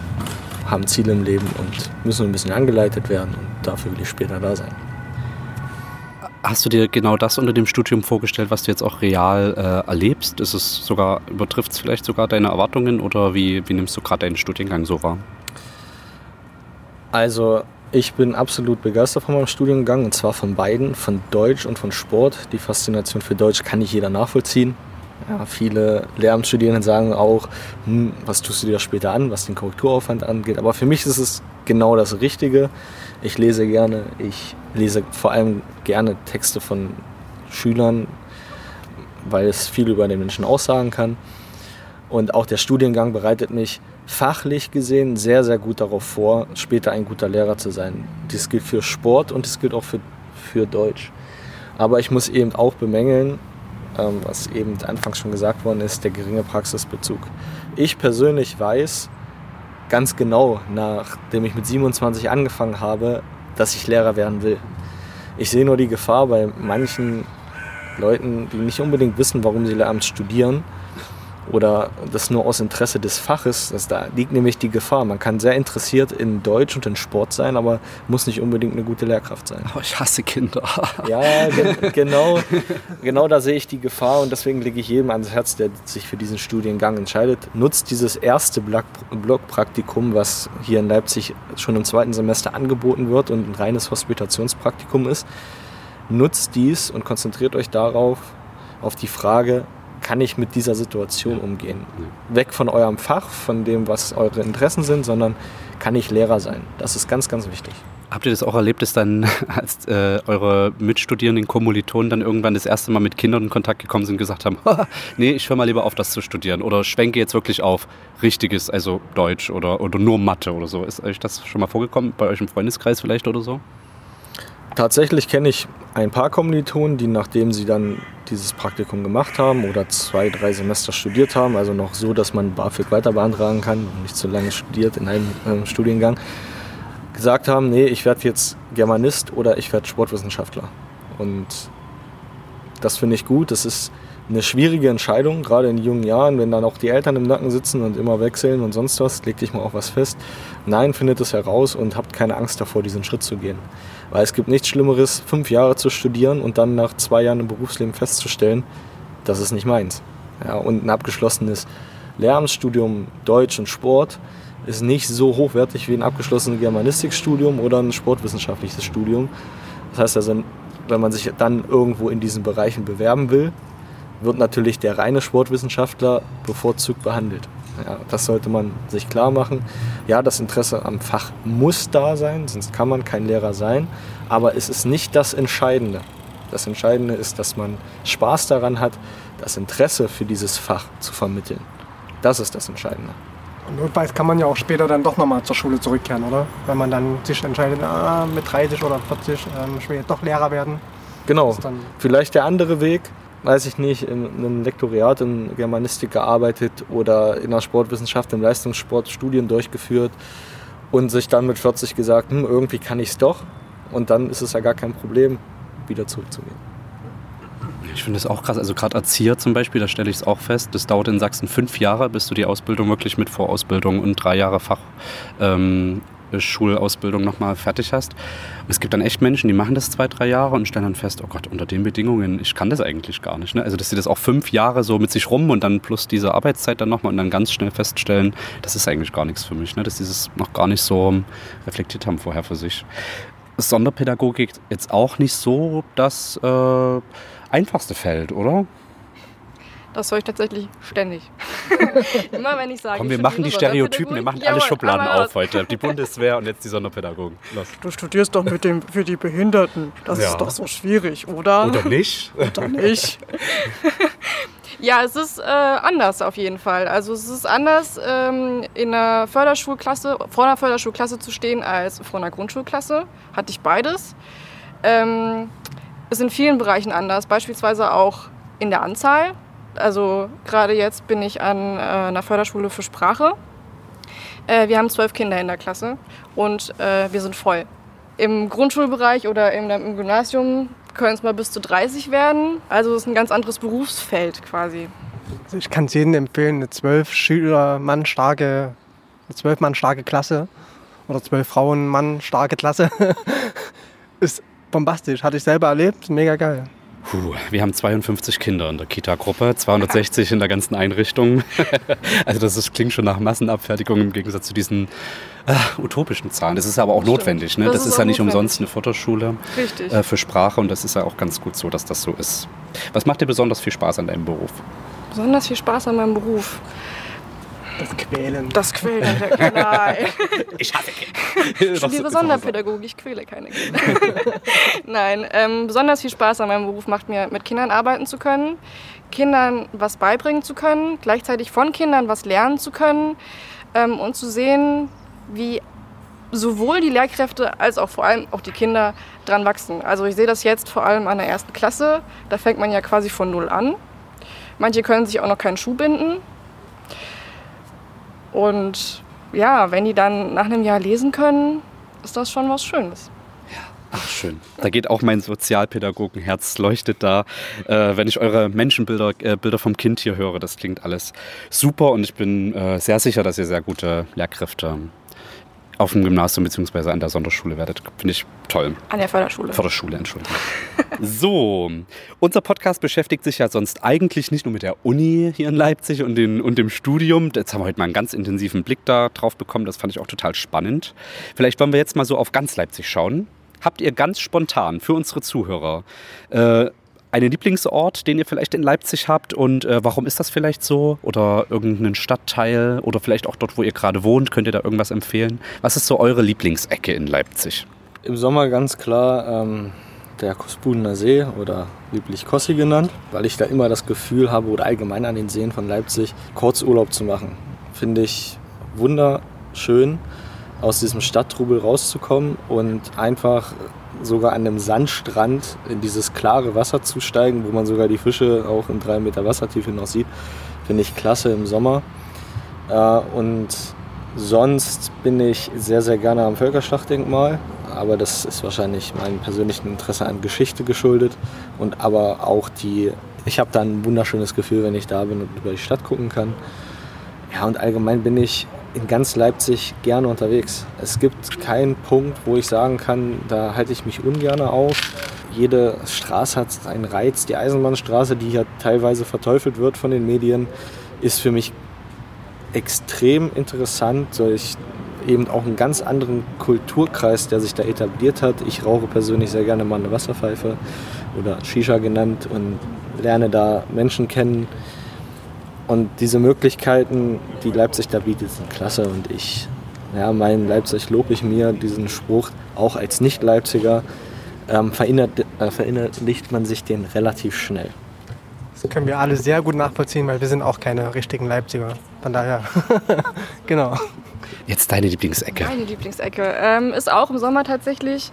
haben Ziele im Leben und müssen ein bisschen angeleitet werden und dafür will ich später da sein. Hast du dir genau das unter dem Studium vorgestellt, was du jetzt auch real äh, erlebst? Ist es sogar, übertrifft es vielleicht sogar deine Erwartungen oder wie, wie nimmst du gerade deinen Studiengang so wahr? Also ich bin absolut begeistert von meinem Studiengang und zwar von beiden, von Deutsch und von Sport. Die Faszination für Deutsch kann nicht jeder nachvollziehen. Ja, viele Lehramtsstudierende sagen auch, hm, was tust du dir später an, was den Korrekturaufwand angeht. Aber für mich ist es genau das Richtige. Ich lese gerne, ich lese vor allem gerne Texte von Schülern, weil es viel über den Menschen aussagen kann. Und auch der Studiengang bereitet mich fachlich gesehen sehr, sehr gut darauf vor, später ein guter Lehrer zu sein. Das gilt für Sport und das gilt auch für, für Deutsch. Aber ich muss eben auch bemängeln, ähm, was eben anfangs schon gesagt worden ist, der geringe Praxisbezug. Ich persönlich weiß ganz genau, nachdem ich mit 27 angefangen habe, dass ich Lehrer werden will. Ich sehe nur die Gefahr bei manchen Leuten, die nicht unbedingt wissen, warum sie Lehramt studieren oder das nur aus Interesse des Faches. Das, da liegt nämlich die Gefahr. Man kann sehr interessiert in Deutsch und in Sport sein, aber muss nicht unbedingt eine gute Lehrkraft sein. Oh, ich hasse Kinder. Ja, gen genau, genau da sehe ich die Gefahr und deswegen lege ich jedem ans Herz, der sich für diesen Studiengang entscheidet. Nutzt dieses erste Block- Blockpraktikum, was hier in Leipzig schon im zweiten Semester angeboten wird und ein reines Hospitationspraktikum ist. Nutzt dies und konzentriert euch darauf, auf die Frage, kann ich mit dieser Situation umgehen? Weg von eurem Fach, von dem, was eure Interessen sind, sondern kann ich Lehrer sein? Das ist ganz, ganz wichtig. Habt ihr das auch erlebt, dass dann, als äh, eure Mitstudierenden, Kommilitonen dann irgendwann das erste Mal mit Kindern in Kontakt gekommen sind und gesagt haben, "Haha, nee, ich höre mal lieber auf, das zu studieren oder schwenke jetzt wirklich auf richtiges, also Deutsch oder, oder nur Mathe oder so. Ist euch das schon mal vorgekommen, bei euch im Freundeskreis vielleicht oder so? Tatsächlich kenne ich ein paar Kommilitonen, die nachdem sie dann dieses Praktikum gemacht haben oder zwei, drei Semester studiert haben, also noch so, dass man BAföG weiter beantragen kann und nicht zu lange studiert in einem ähm, Studiengang, gesagt haben, nee, ich werde jetzt Germanist oder ich werde Sportwissenschaftler. Und das finde ich gut. Das ist eine schwierige Entscheidung, gerade in jungen Jahren, wenn dann auch die Eltern im Nacken sitzen und immer wechseln und sonst was, leg dich mal auf was fest. Nein, findet es heraus und habt keine Angst davor, diesen Schritt zu gehen. Weil es gibt nichts Schlimmeres, fünf Jahre zu studieren und dann nach zwei Jahren im Berufsleben festzustellen, das ist nicht meins. Ja, und ein abgeschlossenes Lehramtsstudium Deutsch und Sport ist nicht so hochwertig wie ein abgeschlossenes Germanistikstudium oder ein sportwissenschaftliches Studium. Das heißt also, wenn man sich dann irgendwo in diesen Bereichen bewerben will, wird natürlich der reine Sportwissenschaftler bevorzugt behandelt. Ja, das sollte man sich klar machen. Ja, das Interesse am Fach muss da sein, sonst kann man kein Lehrer sein. Aber es ist nicht das Entscheidende. Das Entscheidende ist, dass man Spaß daran hat, das Interesse für dieses Fach zu vermitteln. Das ist das Entscheidende. Und notfalls kann man ja auch später dann doch nochmal zur Schule zurückkehren, oder? Wenn man dann sich entscheidet, ah, mit 30 oder 40 ähm, ich will jetzt doch Lehrer werden. Genau. Vielleicht der andere Weg, weiß ich nicht, in einem Lektoriat in Germanistik gearbeitet oder in der Sportwissenschaft im Leistungssport Studien durchgeführt und sich dann mit 40 gesagt, hm, irgendwie kann ich es doch. Und dann ist es ja gar kein Problem, wieder zurückzugehen. Ich finde es auch krass. Also gerade Erzieher zum Beispiel, da stelle ich es auch fest. Das dauert in Sachsen fünf Jahre, bis du die Ausbildung wirklich mit Vorausbildung und drei Jahre Fach. Ähm, Schulausbildung nochmal fertig hast. Und es gibt dann echt Menschen, die machen das zwei, drei Jahre und stellen dann fest, oh Gott, unter den Bedingungen, ich kann das eigentlich gar nicht. Ne? Also, dass sie das auch fünf Jahre so mit sich rum und dann plus diese Arbeitszeit dann nochmal und dann ganz schnell feststellen, das ist eigentlich gar nichts für mich. Ne? Dass sie das noch gar nicht so reflektiert haben vorher für sich. Sonderpädagogik jetzt auch nicht so das äh, einfachste Feld, oder? Das höre ich tatsächlich ständig. Immer wenn ich sage, Komm, wir machen die Stereotypen, wir machen alle Schubladen auf heute. Die Bundeswehr und jetzt die Sonderpädagogen. Los. Du studierst doch mit dem für die Behinderten. Das Ja. ist doch so schwierig, oder? Oder nicht? Oder nicht? Ja, es ist äh, anders auf jeden Fall. Also es ist anders, ähm, in einer Förderschulklasse, vor einer Förderschulklasse zu stehen, als vor einer Grundschulklasse. Hatte ich beides. Ähm, ist in vielen Bereichen anders, beispielsweise auch in der Anzahl. Also gerade jetzt bin ich an äh, einer Förderschule für Sprache. Äh, wir haben zwölf Kinder in der Klasse und äh, wir sind voll. Im Grundschulbereich oder im, im Gymnasium können es mal bis zu 30 werden. Also es ist ein ganz anderes Berufsfeld quasi. Also ich kann es jedem empfehlen, eine zwölf Schüler Mann starke, eine zwölf Mann starke Klasse oder zwölf Frauen Mann starke Klasse ist bombastisch. Hatte ich selber erlebt, mega geil. Puh, wir haben 52 Kinder in der Kita-Gruppe, 260 in der ganzen Einrichtung. also das ist, klingt schon nach Massenabfertigung im Gegensatz zu diesen äh, utopischen Zahlen. Das ist aber auch Stimmt. notwendig. Ne? Das Das, ist ist ja nicht notwendig. umsonst eine Richtig. äh, für Sprache und das ist ja auch ganz gut so, dass das so ist. Was macht dir besonders viel Spaß an deinem Beruf? Besonders viel Spaß an meinem Beruf. Das Quälen. Das Quälen der Kinder. Ich hasse Kinder. Ich studiere Sonderpädagogik, ich quäle keine Kinder. Nein, ähm, besonders viel Spaß an meinem Beruf macht mir, mit Kindern arbeiten zu können, Kindern was beibringen zu können, gleichzeitig von Kindern was lernen zu können ähm, und zu sehen, wie sowohl die Lehrkräfte als auch vor allem auch die Kinder dran wachsen. Also ich sehe das jetzt vor allem an der ersten Klasse, da fängt man ja quasi von null an. Manche können sich auch noch keinen Schuh binden. Und ja, wenn die dann nach einem Jahr lesen können, ist das schon was Schönes. Ach, schön. Da geht auch mein Sozialpädagogenherz leuchtet da, äh, wenn ich eure Menschenbilder äh, Bilder vom Kind hier höre. Das klingt alles super und ich bin äh, sehr sicher, dass ihr sehr gute Lehrkräfte auf dem Gymnasium bzw. an der Sonderschule werdet. Finde ich toll. An der Förderschule. Förderschule, Entschuldigung. So, unser Podcast beschäftigt sich ja sonst eigentlich nicht nur mit der Uni hier in Leipzig und, den, und dem Studium. Jetzt haben wir heute mal einen ganz intensiven Blick da drauf bekommen. Das fand ich auch total spannend. Vielleicht wollen wir jetzt mal so auf ganz Leipzig schauen. Habt ihr ganz spontan für unsere Zuhörer äh, einen Lieblingsort, den ihr vielleicht in Leipzig habt und äh, warum ist das vielleicht so? Oder irgendeinen Stadtteil oder vielleicht auch dort, wo ihr gerade wohnt, könnt ihr da irgendwas empfehlen? Was ist so eure Lieblingsecke in Leipzig? Im Sommer ganz klar ähm, der Kospudener See oder lieblich Kossi genannt, weil ich da immer das Gefühl habe oder allgemein an den Seen von Leipzig Kurzurlaub zu machen. Finde ich wunderschön, aus diesem Stadttrubel rauszukommen und einfach sogar an einem Sandstrand in dieses klare Wasser zu steigen, wo man sogar die Fische auch in drei Meter Wassertiefe noch sieht. Finde ich klasse im Sommer. Äh, und sonst bin ich sehr, sehr gerne am Völkerschlachtdenkmal. Aber das ist wahrscheinlich meinem persönlichen Interesse an Geschichte geschuldet. Und aber auch die ich habe da ein wunderschönes Gefühl, wenn ich da bin und über die Stadt gucken kann. Ja, und allgemein bin ich in ganz Leipzig gerne unterwegs. Es gibt keinen Punkt, wo ich sagen kann, da halte ich mich ungern auf. Jede Straße hat einen Reiz. Die Eisenbahnstraße, die ja teilweise verteufelt wird von den Medien, ist für mich extrem interessant, durch eben auch einen ganz anderen Kulturkreis, der sich da etabliert hat. Ich rauche persönlich sehr gerne mal eine Wasserpfeife oder Shisha genannt und lerne da Menschen kennen. Und diese Möglichkeiten, die Leipzig da bietet, sind klasse. Und ich, ja, mein Leipzig lobe ich mir diesen Spruch auch als Nicht-Leipziger. Ähm, verinnert, äh, verinnerlicht man sich den relativ schnell. Das können wir alle sehr gut nachvollziehen, weil wir sind auch keine richtigen Leipziger. Von daher, genau. Jetzt deine Lieblingsecke. Meine Lieblingsecke ähm, ist auch im Sommer tatsächlich.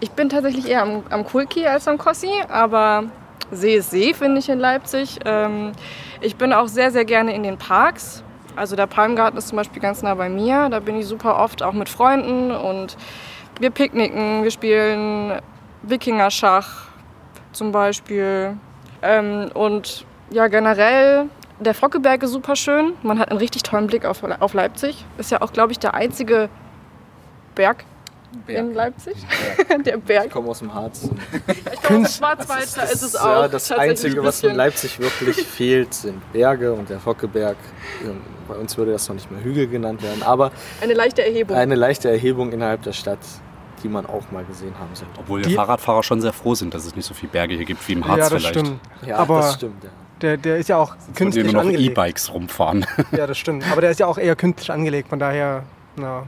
Ich bin tatsächlich eher am, am Kulki als am Kossi, aber See ist See, finde ich in Leipzig. Ähm, ich bin auch sehr, sehr gerne in den Parks. Also der Palmgarten ist zum Beispiel ganz nah bei mir. Da bin ich super oft auch mit Freunden und wir picknicken, wir spielen Wikingerschach zum Beispiel. Ähm, und ja, generell, der Fockeberg ist super schön. Man hat einen richtig tollen Blick auf, auf Leipzig. Ist ja auch, glaube ich, der einzige Berg, in Leipzig. der Berg. Ich komme aus dem Harz. Ich glaube, Schwarzwald, da ist es auch. Ja, das Einzige, ein was in. Leipzig wirklich fehlt, sind Berge und der Fockeberg. Ähm, Bei uns würde das noch nicht mehr Hügel genannt werden, aber Eine leichte Erhebung. eine leichte Erhebung innerhalb der Stadt, die man auch mal gesehen haben sollte. Obwohl Die- Fahrradfahrer schon sehr froh sind, dass es nicht so viele Berge hier gibt wie im Harz ja, das vielleicht. stimmt. Ja, Aber das stimmt. Ja. Der, der ist ja auch Künstlich künstlich nur noch angelegt. E-Bikes rumfahren. Ja, das stimmt. Aber der ist ja auch eher künstlich angelegt. Von daher, na,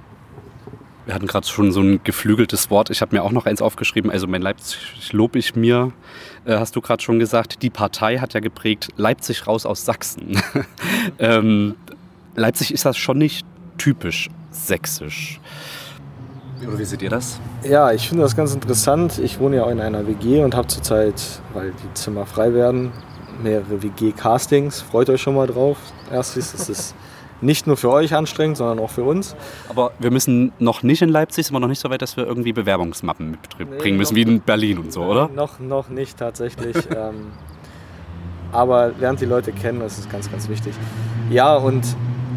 Wir hatten gerade schon so ein geflügeltes Wort. Ich habe mir auch noch eins aufgeschrieben. Also mein Leipzig lob ich mir, äh, hast du gerade schon gesagt. Die Partei hat ja geprägt, Leipzig raus aus Sachsen. ähm, Leipzig ist das schon nicht typisch sächsisch. Oder wie seht ihr das? Ja, ich finde das ganz interessant. Ich wohne ja auch in einer WG und habe zurzeit, weil die Zimmer frei werden, mehrere WG-Castings. Freut euch schon mal drauf. Erstens ist es nicht nur für euch anstrengend, sondern auch für uns. Aber wir müssen noch nicht in Leipzig, sind wir noch nicht so weit, dass wir irgendwie Bewerbungsmappen mitbringen Nee, müssen, wie in Berlin und so, oder? Noch, noch nicht tatsächlich. ähm, aber lernt die Leute kennen, das ist ganz, ganz wichtig. Ja, und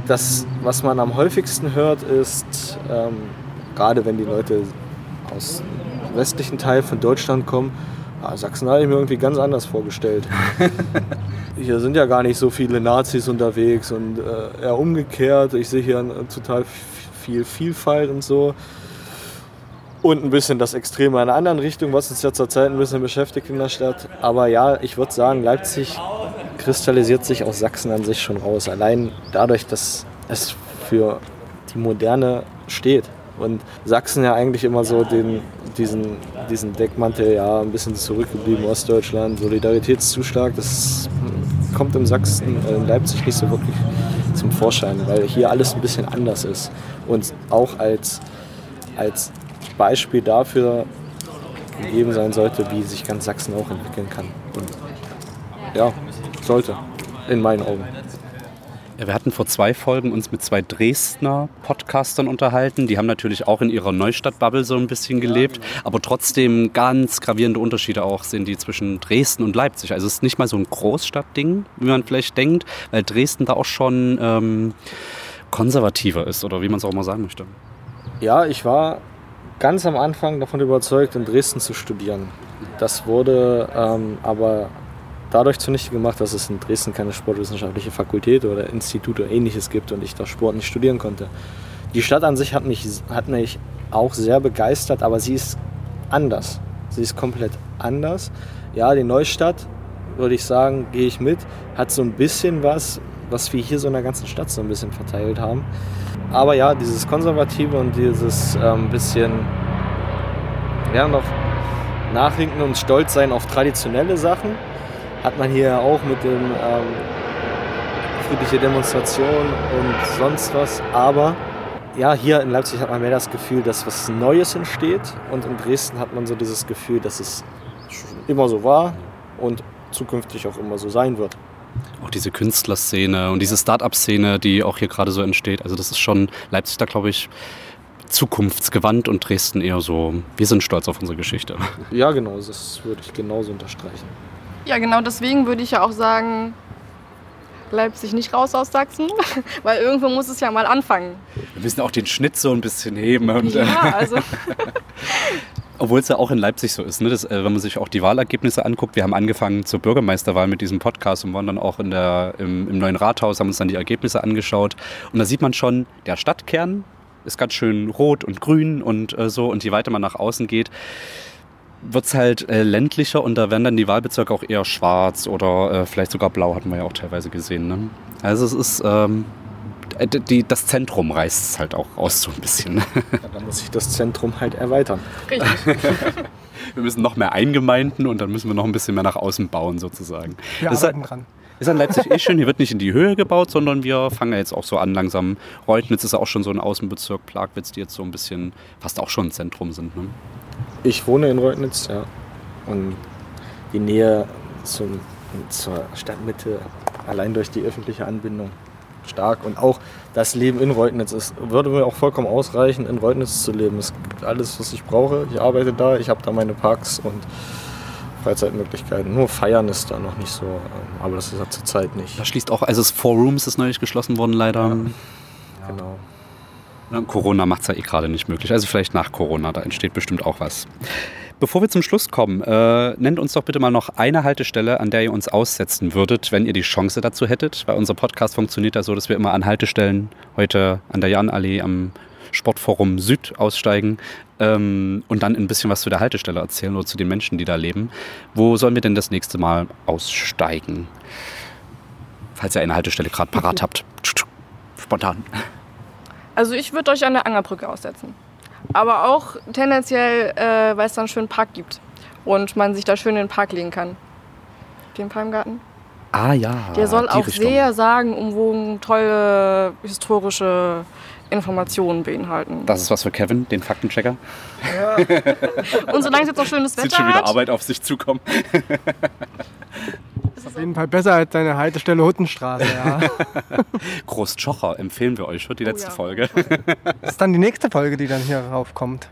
das, was man am häufigsten hört, ist, ähm, gerade wenn die Leute aus dem westlichen Teil von Deutschland kommen, ah, Sachsen habe ich mir irgendwie ganz anders vorgestellt. hier sind ja gar nicht so viele Nazis unterwegs und äh, eher umgekehrt. Ich sehe hier äh, total viel Vielfalt und so. Und ein bisschen das Extreme in einer anderen Richtung, was uns ja zurzeit ein bisschen beschäftigt in der Stadt. Aber ja, ich würde sagen, Leipzig kristallisiert sich aus Sachsen an sich schon raus. Allein dadurch, dass es für die Moderne steht. Und Sachsen ja eigentlich immer so den, diesen, diesen Deckmantel, ja, ein bisschen zurückgeblieben, Ostdeutschland, Solidaritätszuschlag, das kommt im Sachsen, äh, in Leipzig nicht so wirklich zum Vorschein, weil hier alles ein bisschen anders ist. Und auch als, als Beispiel dafür gegeben sein sollte, wie sich ganz Sachsen auch entwickeln kann. Und ja, sollte, in meinen Augen. Ja, wir hatten vor zwei Folgen uns mit zwei Dresdner Podcastern unterhalten. Die haben natürlich auch in ihrer Neustadt-Bubble so ein bisschen gelebt, aber trotzdem ganz gravierende Unterschiede auch sind die zwischen Dresden und Leipzig. Also es ist nicht mal so ein Großstadtding, wie man vielleicht denkt, weil Dresden da auch schon ähm, konservativer ist oder wie man es auch mal sagen möchte. Ja, ich war ganz am Anfang davon überzeugt, in Dresden zu studieren. Das wurde ähm, aber dadurch zunichte gemacht, dass es in Dresden keine sportwissenschaftliche Fakultät oder Institut oder ähnliches gibt und ich da Sport nicht studieren konnte. Die Stadt an sich hat mich, hat mich auch sehr begeistert, aber sie ist anders. Sie ist komplett anders. Ja, die Neustadt, würde ich sagen, gehe ich mit, hat so ein bisschen was, was wir hier so in der ganzen Stadt so ein bisschen verteilt haben. Aber ja, dieses Konservative und dieses ähm, bisschen, ja, noch nachhinken und stolz sein auf traditionelle Sachen, hat man hier auch mit dem ähm, friedliche Demonstration und sonst was. Aber ja, hier in Leipzig hat man mehr das Gefühl, dass was Neues entsteht und in Dresden hat man so dieses Gefühl, dass es immer so war und zukünftig auch immer so sein wird. Auch diese Künstlerszene und diese Start-up-Szene, die auch hier gerade so entsteht. Also das ist schon Leipzig da, glaube ich, zukunftsgewandt und Dresden eher so, wir sind stolz auf unsere Geschichte. Ja, genau, das würde ich genauso unterstreichen. Ja, genau deswegen würde ich ja auch sagen, Leipzig nicht raus aus Sachsen, weil irgendwo muss es ja mal anfangen. Wir müssen auch den Schnitt so ein bisschen heben. Und, äh, Ja, also Obwohl es ja auch in Leipzig so ist, ne? das, äh, wenn man sich auch die Wahlergebnisse anguckt. Wir haben angefangen zur Bürgermeisterwahl mit diesem Podcast und waren dann auch in der, im, im neuen Rathaus, haben uns dann die Ergebnisse angeschaut. Und da sieht man schon, der Stadtkern ist ganz schön rot und grün und äh, so. Und je weiter man nach außen geht, wird es halt äh, ländlicher und da werden dann die Wahlbezirke auch eher schwarz oder äh, vielleicht sogar blau, hatten wir ja auch teilweise gesehen. Ne? Also es ist, ähm, äh, die, das Zentrum reißt es halt auch aus so ein bisschen. Ne? Ja, dann muss sich das Zentrum halt erweitern. richtig. Wir müssen noch mehr Eingemeinden und dann müssen wir noch ein bisschen mehr nach außen bauen sozusagen. Wir Das ist, arbeiten dran. ist an Leipzig eh schön, hier wird nicht in die Höhe gebaut, sondern wir fangen ja jetzt auch so an langsam. Reutnitz ist ja auch schon so ein Außenbezirk, Plagwitz, die jetzt so ein bisschen fast auch schon ein Zentrum sind. Ne? Ich wohne in Reutnitz, ja. Und die Nähe zum, zur Stadtmitte, allein durch die öffentliche Anbindung, stark. Und auch das Leben in Reutnitz ist, würde mir auch vollkommen ausreichen, in Reutnitz zu leben. Es gibt alles, was ich brauche. Ich arbeite da, ich habe da meine Parks und Freizeitmöglichkeiten. Nur feiern ist da noch nicht so, aber das ist ja zurzeit nicht. Da schließt auch, also das Four Rooms ist neulich geschlossen worden leider. Genau. Ja, Corona macht es ja eh gerade nicht möglich. Also vielleicht nach Corona, da entsteht bestimmt auch was. Bevor wir zum Schluss kommen, äh, nennt uns doch bitte mal noch eine Haltestelle, an der ihr uns aussetzen würdet, wenn ihr die Chance dazu hättet. Weil unser Podcast funktioniert ja so, dass wir immer an Haltestellen heute an der Janallee am Sportforum Süd aussteigen ähm, und dann ein bisschen was zu der Haltestelle erzählen oder zu den Menschen, die da leben. Wo sollen wir denn das nächste Mal aussteigen? Falls ihr eine Haltestelle gerade parat habt. Spontan. Also ich würde euch an der Angerbrücke aussetzen. Aber auch tendenziell, äh, weil es dann einen schönen Park gibt. Und man sich da schön in den Park legen kann. Den Palmgarten. Ah ja. Der soll auch Richtung. sehr sagenumwogen, tolle historische Informationen beinhalten. Das ist was für Kevin, den Faktenchecker. Und solange es jetzt noch schönes Wetter schon wieder hat, Arbeit auf sich zukommen. Auf jeden Fall besser als deine Haltestelle Huttenstraße. Ja. Großschocher empfehlen wir euch für die Oh letzte ja. Folge. Das ist dann die nächste Folge, die dann hier raufkommt.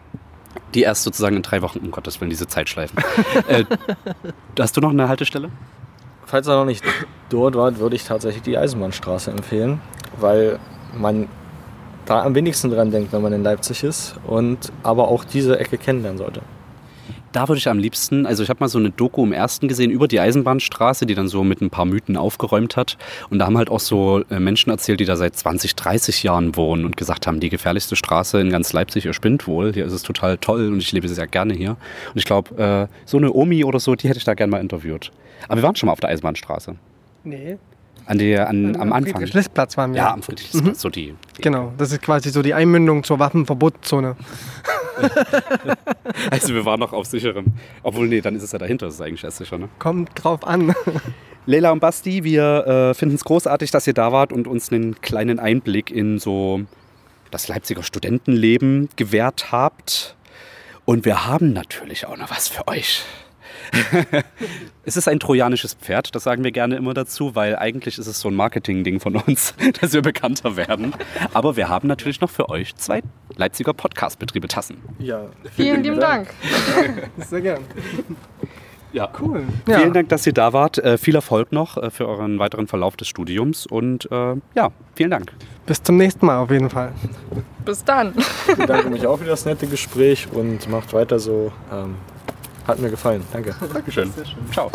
Die erst sozusagen in drei Wochen, um Gottes Willen, diese Zeitschleifen. äh, hast du noch eine Haltestelle? Falls er noch nicht dort war, würde ich tatsächlich die Eisenbahnstraße empfehlen, weil man da am wenigsten dran denkt, wenn man in Leipzig ist und aber auch diese Ecke kennenlernen sollte. Da würde ich am liebsten, also ich habe mal so eine Doku im ersten gesehen über die Eisenbahnstraße, die dann so mit ein paar Mythen aufgeräumt hat. Und da haben halt auch so äh, Menschen erzählt, die da seit 20, 30 Jahren wohnen und gesagt haben, die gefährlichste Straße in ganz Leipzig, ihr spinnt wohl. Hier ist es total toll und ich lebe sehr gerne hier. Und ich glaube, äh, so eine Omi oder so, die hätte ich da gerne mal interviewt. Aber wir waren schon mal auf der Eisenbahnstraße. Nee. An der, an, am Anfang. Friedrich-List-Platz waren wir. Ja, am Friedrichsplatz, so die. die Genau, das ist quasi so die Einmündung zur Waffenverbotszone. Also wir waren noch auf sicherem. Obwohl, nee, dann ist es ja dahinter, das ist eigentlich erst sicher, ne? Kommt drauf an. Leila und Basti, wir äh, finden es großartig, dass ihr da wart und uns einen kleinen Einblick in so das Leipziger Studentenleben gewährt habt. Und wir haben natürlich auch noch was für euch. es ist ein trojanisches Pferd, das sagen wir gerne immer dazu, weil eigentlich ist es so ein Marketing-Ding von uns, dass wir bekannter werden. Aber wir haben natürlich noch für euch zwei Leipziger Podcast-Betriebe Tassen. Ja, vielen lieben Dank. Sehr gern. Ja. Cool. Vielen Dank, dass ihr da wart. Äh, viel Erfolg noch äh, für euren weiteren Verlauf des Studiums und äh, ja, vielen Dank. Bis zum nächsten Mal auf jeden Fall. Bis dann. Ich bedanke mich auch für das nette Gespräch und macht weiter so. Ähm, hat mir gefallen. Danke. Dankeschön. Ciao.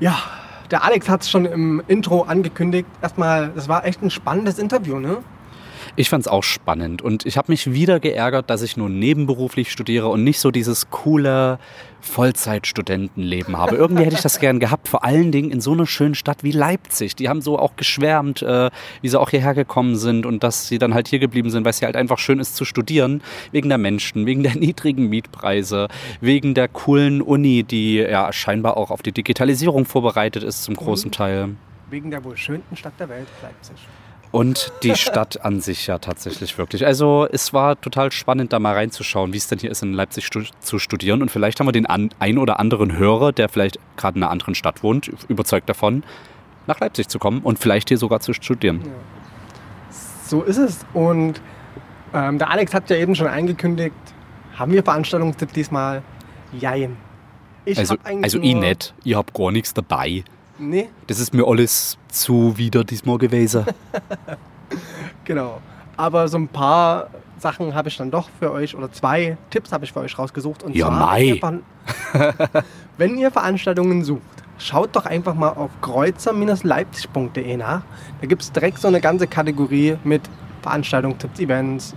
Ja, der Alex hat es schon im Intro angekündigt. Erstmal, das war echt ein spannendes Interview, ne? Ich fand es auch spannend und ich habe mich wieder geärgert, dass ich nur nebenberuflich studiere und nicht so dieses coole Vollzeitstudentenleben habe. Irgendwie hätte ich das gern gehabt, vor allen Dingen in so einer schönen Stadt wie Leipzig. Die haben so auch geschwärmt, äh, wie sie auch hierher gekommen sind und dass sie dann halt hier geblieben sind, weil es hier halt einfach schön ist zu studieren, wegen der Menschen, wegen der niedrigen Mietpreise, wegen der coolen Uni, die ja scheinbar auch auf die Digitalisierung vorbereitet ist zum großen Teil. Wegen der wohl schönsten Stadt der Welt, Leipzig. Und die Stadt an sich ja tatsächlich wirklich. Also es war total spannend, da mal reinzuschauen, wie es denn hier ist, in Leipzig stu zu studieren. Und vielleicht haben wir den an ein oder anderen Hörer, der vielleicht gerade in einer anderen Stadt wohnt, überzeugt davon, nach Leipzig zu kommen und vielleicht hier sogar zu studieren. So ist es. Und ähm, der Alex hat ja eben schon angekündigt, haben wir Veranstaltungstipp diesmal? Jein. Ich Also, hab eigentlich also ich nicht. Ich hab gar nichts dabei. Nee, Das ist mir alles zu wieder diesmal gewesen. genau. Aber so ein paar Sachen habe ich dann doch für euch, oder zwei Tipps habe ich für euch rausgesucht. Und Ja, zwar, mei. wenn ihr Veran- wenn ihr Veranstaltungen sucht, schaut doch einfach mal auf kreuzer-leipzig.de nach. Da gibt es direkt so eine ganze Kategorie mit Veranstaltungen, Tipps, Events.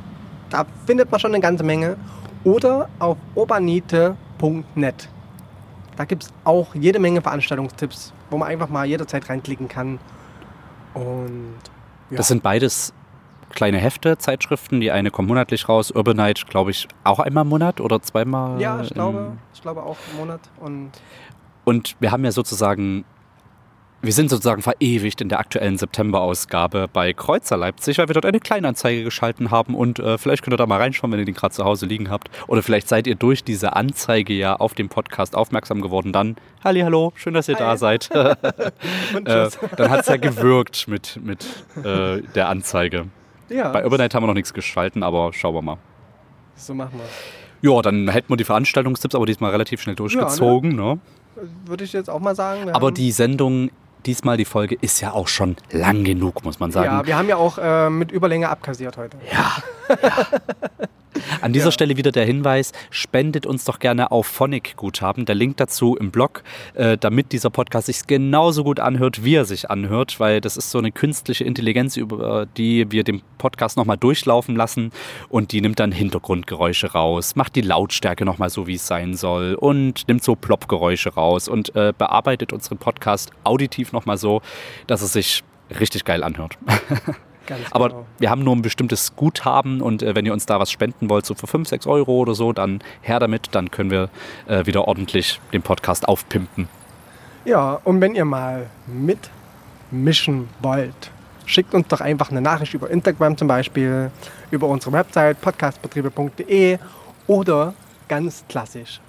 Da findet man schon eine ganze Menge. Oder auf urbanite.net. Da gibt es auch jede Menge Veranstaltungstipps, wo man einfach mal jederzeit reinklicken kann. Und ja. Das sind beides kleine Hefte, Zeitschriften. Die eine kommt monatlich raus. Urbanite, glaube ich, auch einmal im Monat oder zweimal. Ja, ich glaube, ich glaube auch im Monat. Und Und wir haben ja sozusagen, wir sind sozusagen verewigt in der aktuellen September-Ausgabe bei Kreuzer Leipzig, weil wir dort eine Kleinanzeige geschalten haben und äh, vielleicht könnt ihr da mal reinschauen, wenn ihr den gerade zu Hause liegen habt. Oder vielleicht seid ihr durch diese Anzeige ja auf dem Podcast aufmerksam geworden. Dann, halli, hallo, schön, dass ihr da Hi. seid. und äh, dann hat es ja gewirkt mit, mit äh, der Anzeige. ja, Bei Urbanite haben wir noch nichts geschalten, aber schauen wir mal. so machen wir Ja, dann hätten wir die Veranstaltungstipps aber diesmal relativ schnell durchgezogen. ne? Würde ich jetzt auch mal sagen. Aber die Sendung, diesmal die Folge, ist ja auch schon lang genug, muss man sagen. Ja, wir haben ja auch äh, mit Überlänge abkassiert heute. An dieser Stelle wieder der Hinweis, spendet uns doch gerne auf Phonic-Guthaben. Der Link dazu im Blog, äh, damit dieser Podcast sich genauso gut anhört, wie er sich anhört, weil das ist so eine künstliche Intelligenz, über die wir den Podcast nochmal durchlaufen lassen und die nimmt dann Hintergrundgeräusche raus, macht die Lautstärke nochmal so, wie es sein soll und nimmt so Plopp-Geräusche raus und äh, bearbeitet unseren Podcast auditiv nochmal so, dass es sich richtig geil anhört. Ganz Aber genau. wir haben nur ein bestimmtes Guthaben und äh, wenn ihr uns da was spenden wollt, so für 5, 6 Euro oder so, dann her damit, dann können wir äh, wieder ordentlich den Podcast aufpimpen. Ja, und wenn ihr mal mitmischen wollt, schickt uns doch einfach eine Nachricht über Instagram zum Beispiel, über unsere Website podcastbetriebe.de oder ganz klassisch.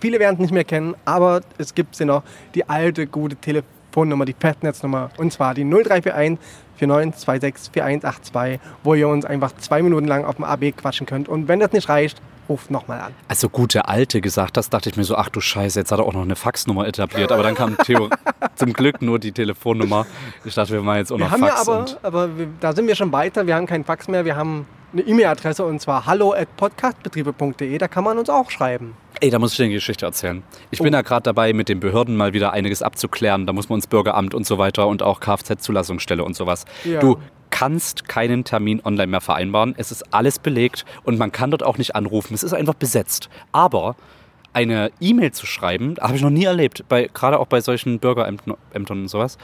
Viele werden es nicht mehr kennen, aber es gibt sie noch, die alte gute Telefonnummer, die Festnetznummer, und zwar die 0341 4926 4182, wo ihr uns einfach zwei Minuten lang auf dem AB quatschen könnt. Und wenn das nicht reicht, ruft nochmal an. Also gute Alte gesagt, das dachte ich mir so, ach du Scheiße, jetzt hat er auch noch eine Faxnummer etabliert. Aber dann kam Theo zum Glück nur die Telefonnummer. Ich dachte, wir machen jetzt auch Wir noch haben ja Fax. aber, und aber wir, da sind wir schon weiter. Wir haben keinen Fax mehr. Wir haben eine E-Mail-Adresse und zwar hallo at podcastbetriebe.de. Da kann man uns auch schreiben. Ey, da muss ich dir eine Geschichte erzählen. Ich bin Oh. ja gerade dabei, mit den Behörden mal wieder einiges abzuklären. Da muss man ins Bürgeramt und so weiter und auch Kfz-Zulassungsstelle und sowas. Ja. Du kannst keinen Termin online mehr vereinbaren. Es ist alles belegt und man kann dort auch nicht anrufen. Es ist einfach besetzt. Aber eine E-Mail zu schreiben, habe ich noch nie erlebt, bei, gerade auch bei solchen Bürgerämtern Ämtern und sowas.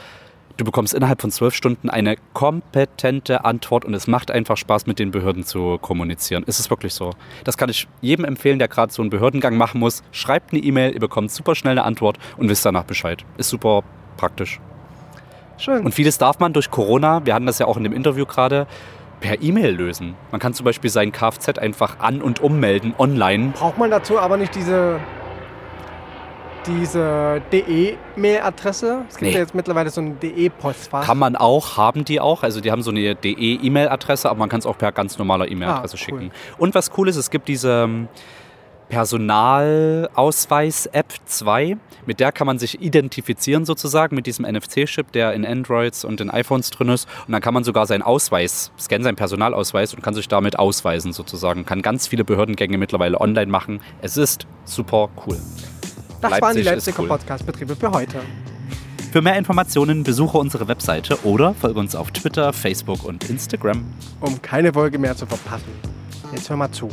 Du bekommst innerhalb von zwölf Stunden eine kompetente Antwort und es macht einfach Spaß, mit den Behörden zu kommunizieren. Es ist wirklich so. Das kann ich jedem empfehlen, der gerade so einen Behördengang machen muss. Schreibt eine E-Mail, ihr bekommt super schnell eine Antwort und wisst danach Bescheid. Ist super praktisch. Schön. Und vieles darf man durch Corona, wir hatten das ja auch in dem Interview gerade, per E-Mail lösen. Man kann zum Beispiel sein Kfz einfach an- und ummelden online. Braucht man dazu aber nicht diese, diese DE-Mail-Adresse? Es gibt Nee. ja jetzt mittlerweile so ein DE-Postfach. Kann man auch, haben die auch. Also die haben so eine DE-E-Mail-Adresse, aber man kann es auch per ganz normaler E-Mail-Adresse Ah, cool. schicken. Und was cool ist, es gibt diese ähm, Personalausweis-App 2. Mit der kann man sich identifizieren sozusagen mit diesem NFC-Chip, der in Androids und in iPhones drin ist. Und dann kann man sogar seinen Ausweis, scannen seinen Personalausweis und kann sich damit ausweisen sozusagen. Kann ganz viele Behördengänge mittlerweile online machen. Es ist super cool. Das waren die Leipzig Leipziger cool. Podcast-Betriebe für heute. Für mehr Informationen besuche unsere Webseite oder folge uns auf Twitter, Facebook und Instagram. Um keine Folge mehr zu verpassen. Jetzt hör mal zu.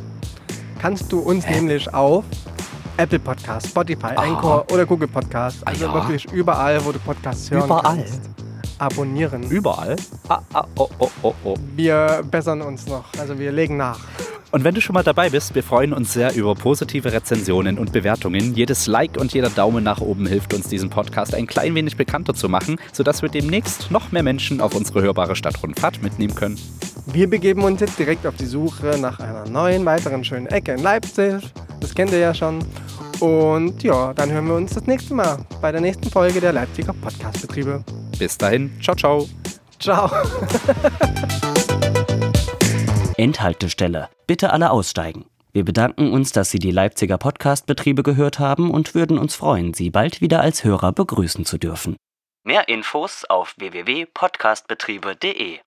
Kannst du uns nämlich auf Apple Podcast, Spotify, Ah. Anchor oder Google Podcast, also ja. wirklich überall, wo du Podcasts hören Überall? kannst, abonnieren. Überall. Ah, ah, oh, oh, oh, oh. Wir bessern uns noch, also wir legen nach. Und wenn du schon mal dabei bist, wir freuen uns sehr über positive Rezensionen und Bewertungen. Jedes Like und jeder Daumen nach oben hilft uns, diesen Podcast ein klein wenig bekannter zu machen, sodass wir demnächst noch mehr Menschen auf unsere hörbare Stadtrundfahrt mitnehmen können. Wir begeben uns jetzt direkt auf die Suche nach einer neuen, weiteren schönen Ecke in Leipzig. Das kennt ihr ja schon. Und ja, dann hören wir uns das nächste Mal bei der nächsten Folge der Leipziger Podcastbetriebe. Bis dahin, ciao, ciao. Ciao. Endhaltestelle. Bitte alle aussteigen. Wir bedanken uns, dass Sie die Leipziger Podcastbetriebe gehört haben und würden uns freuen, Sie bald wieder als Hörer begrüßen zu dürfen. Mehr Infos auf www.podcastbetriebe.de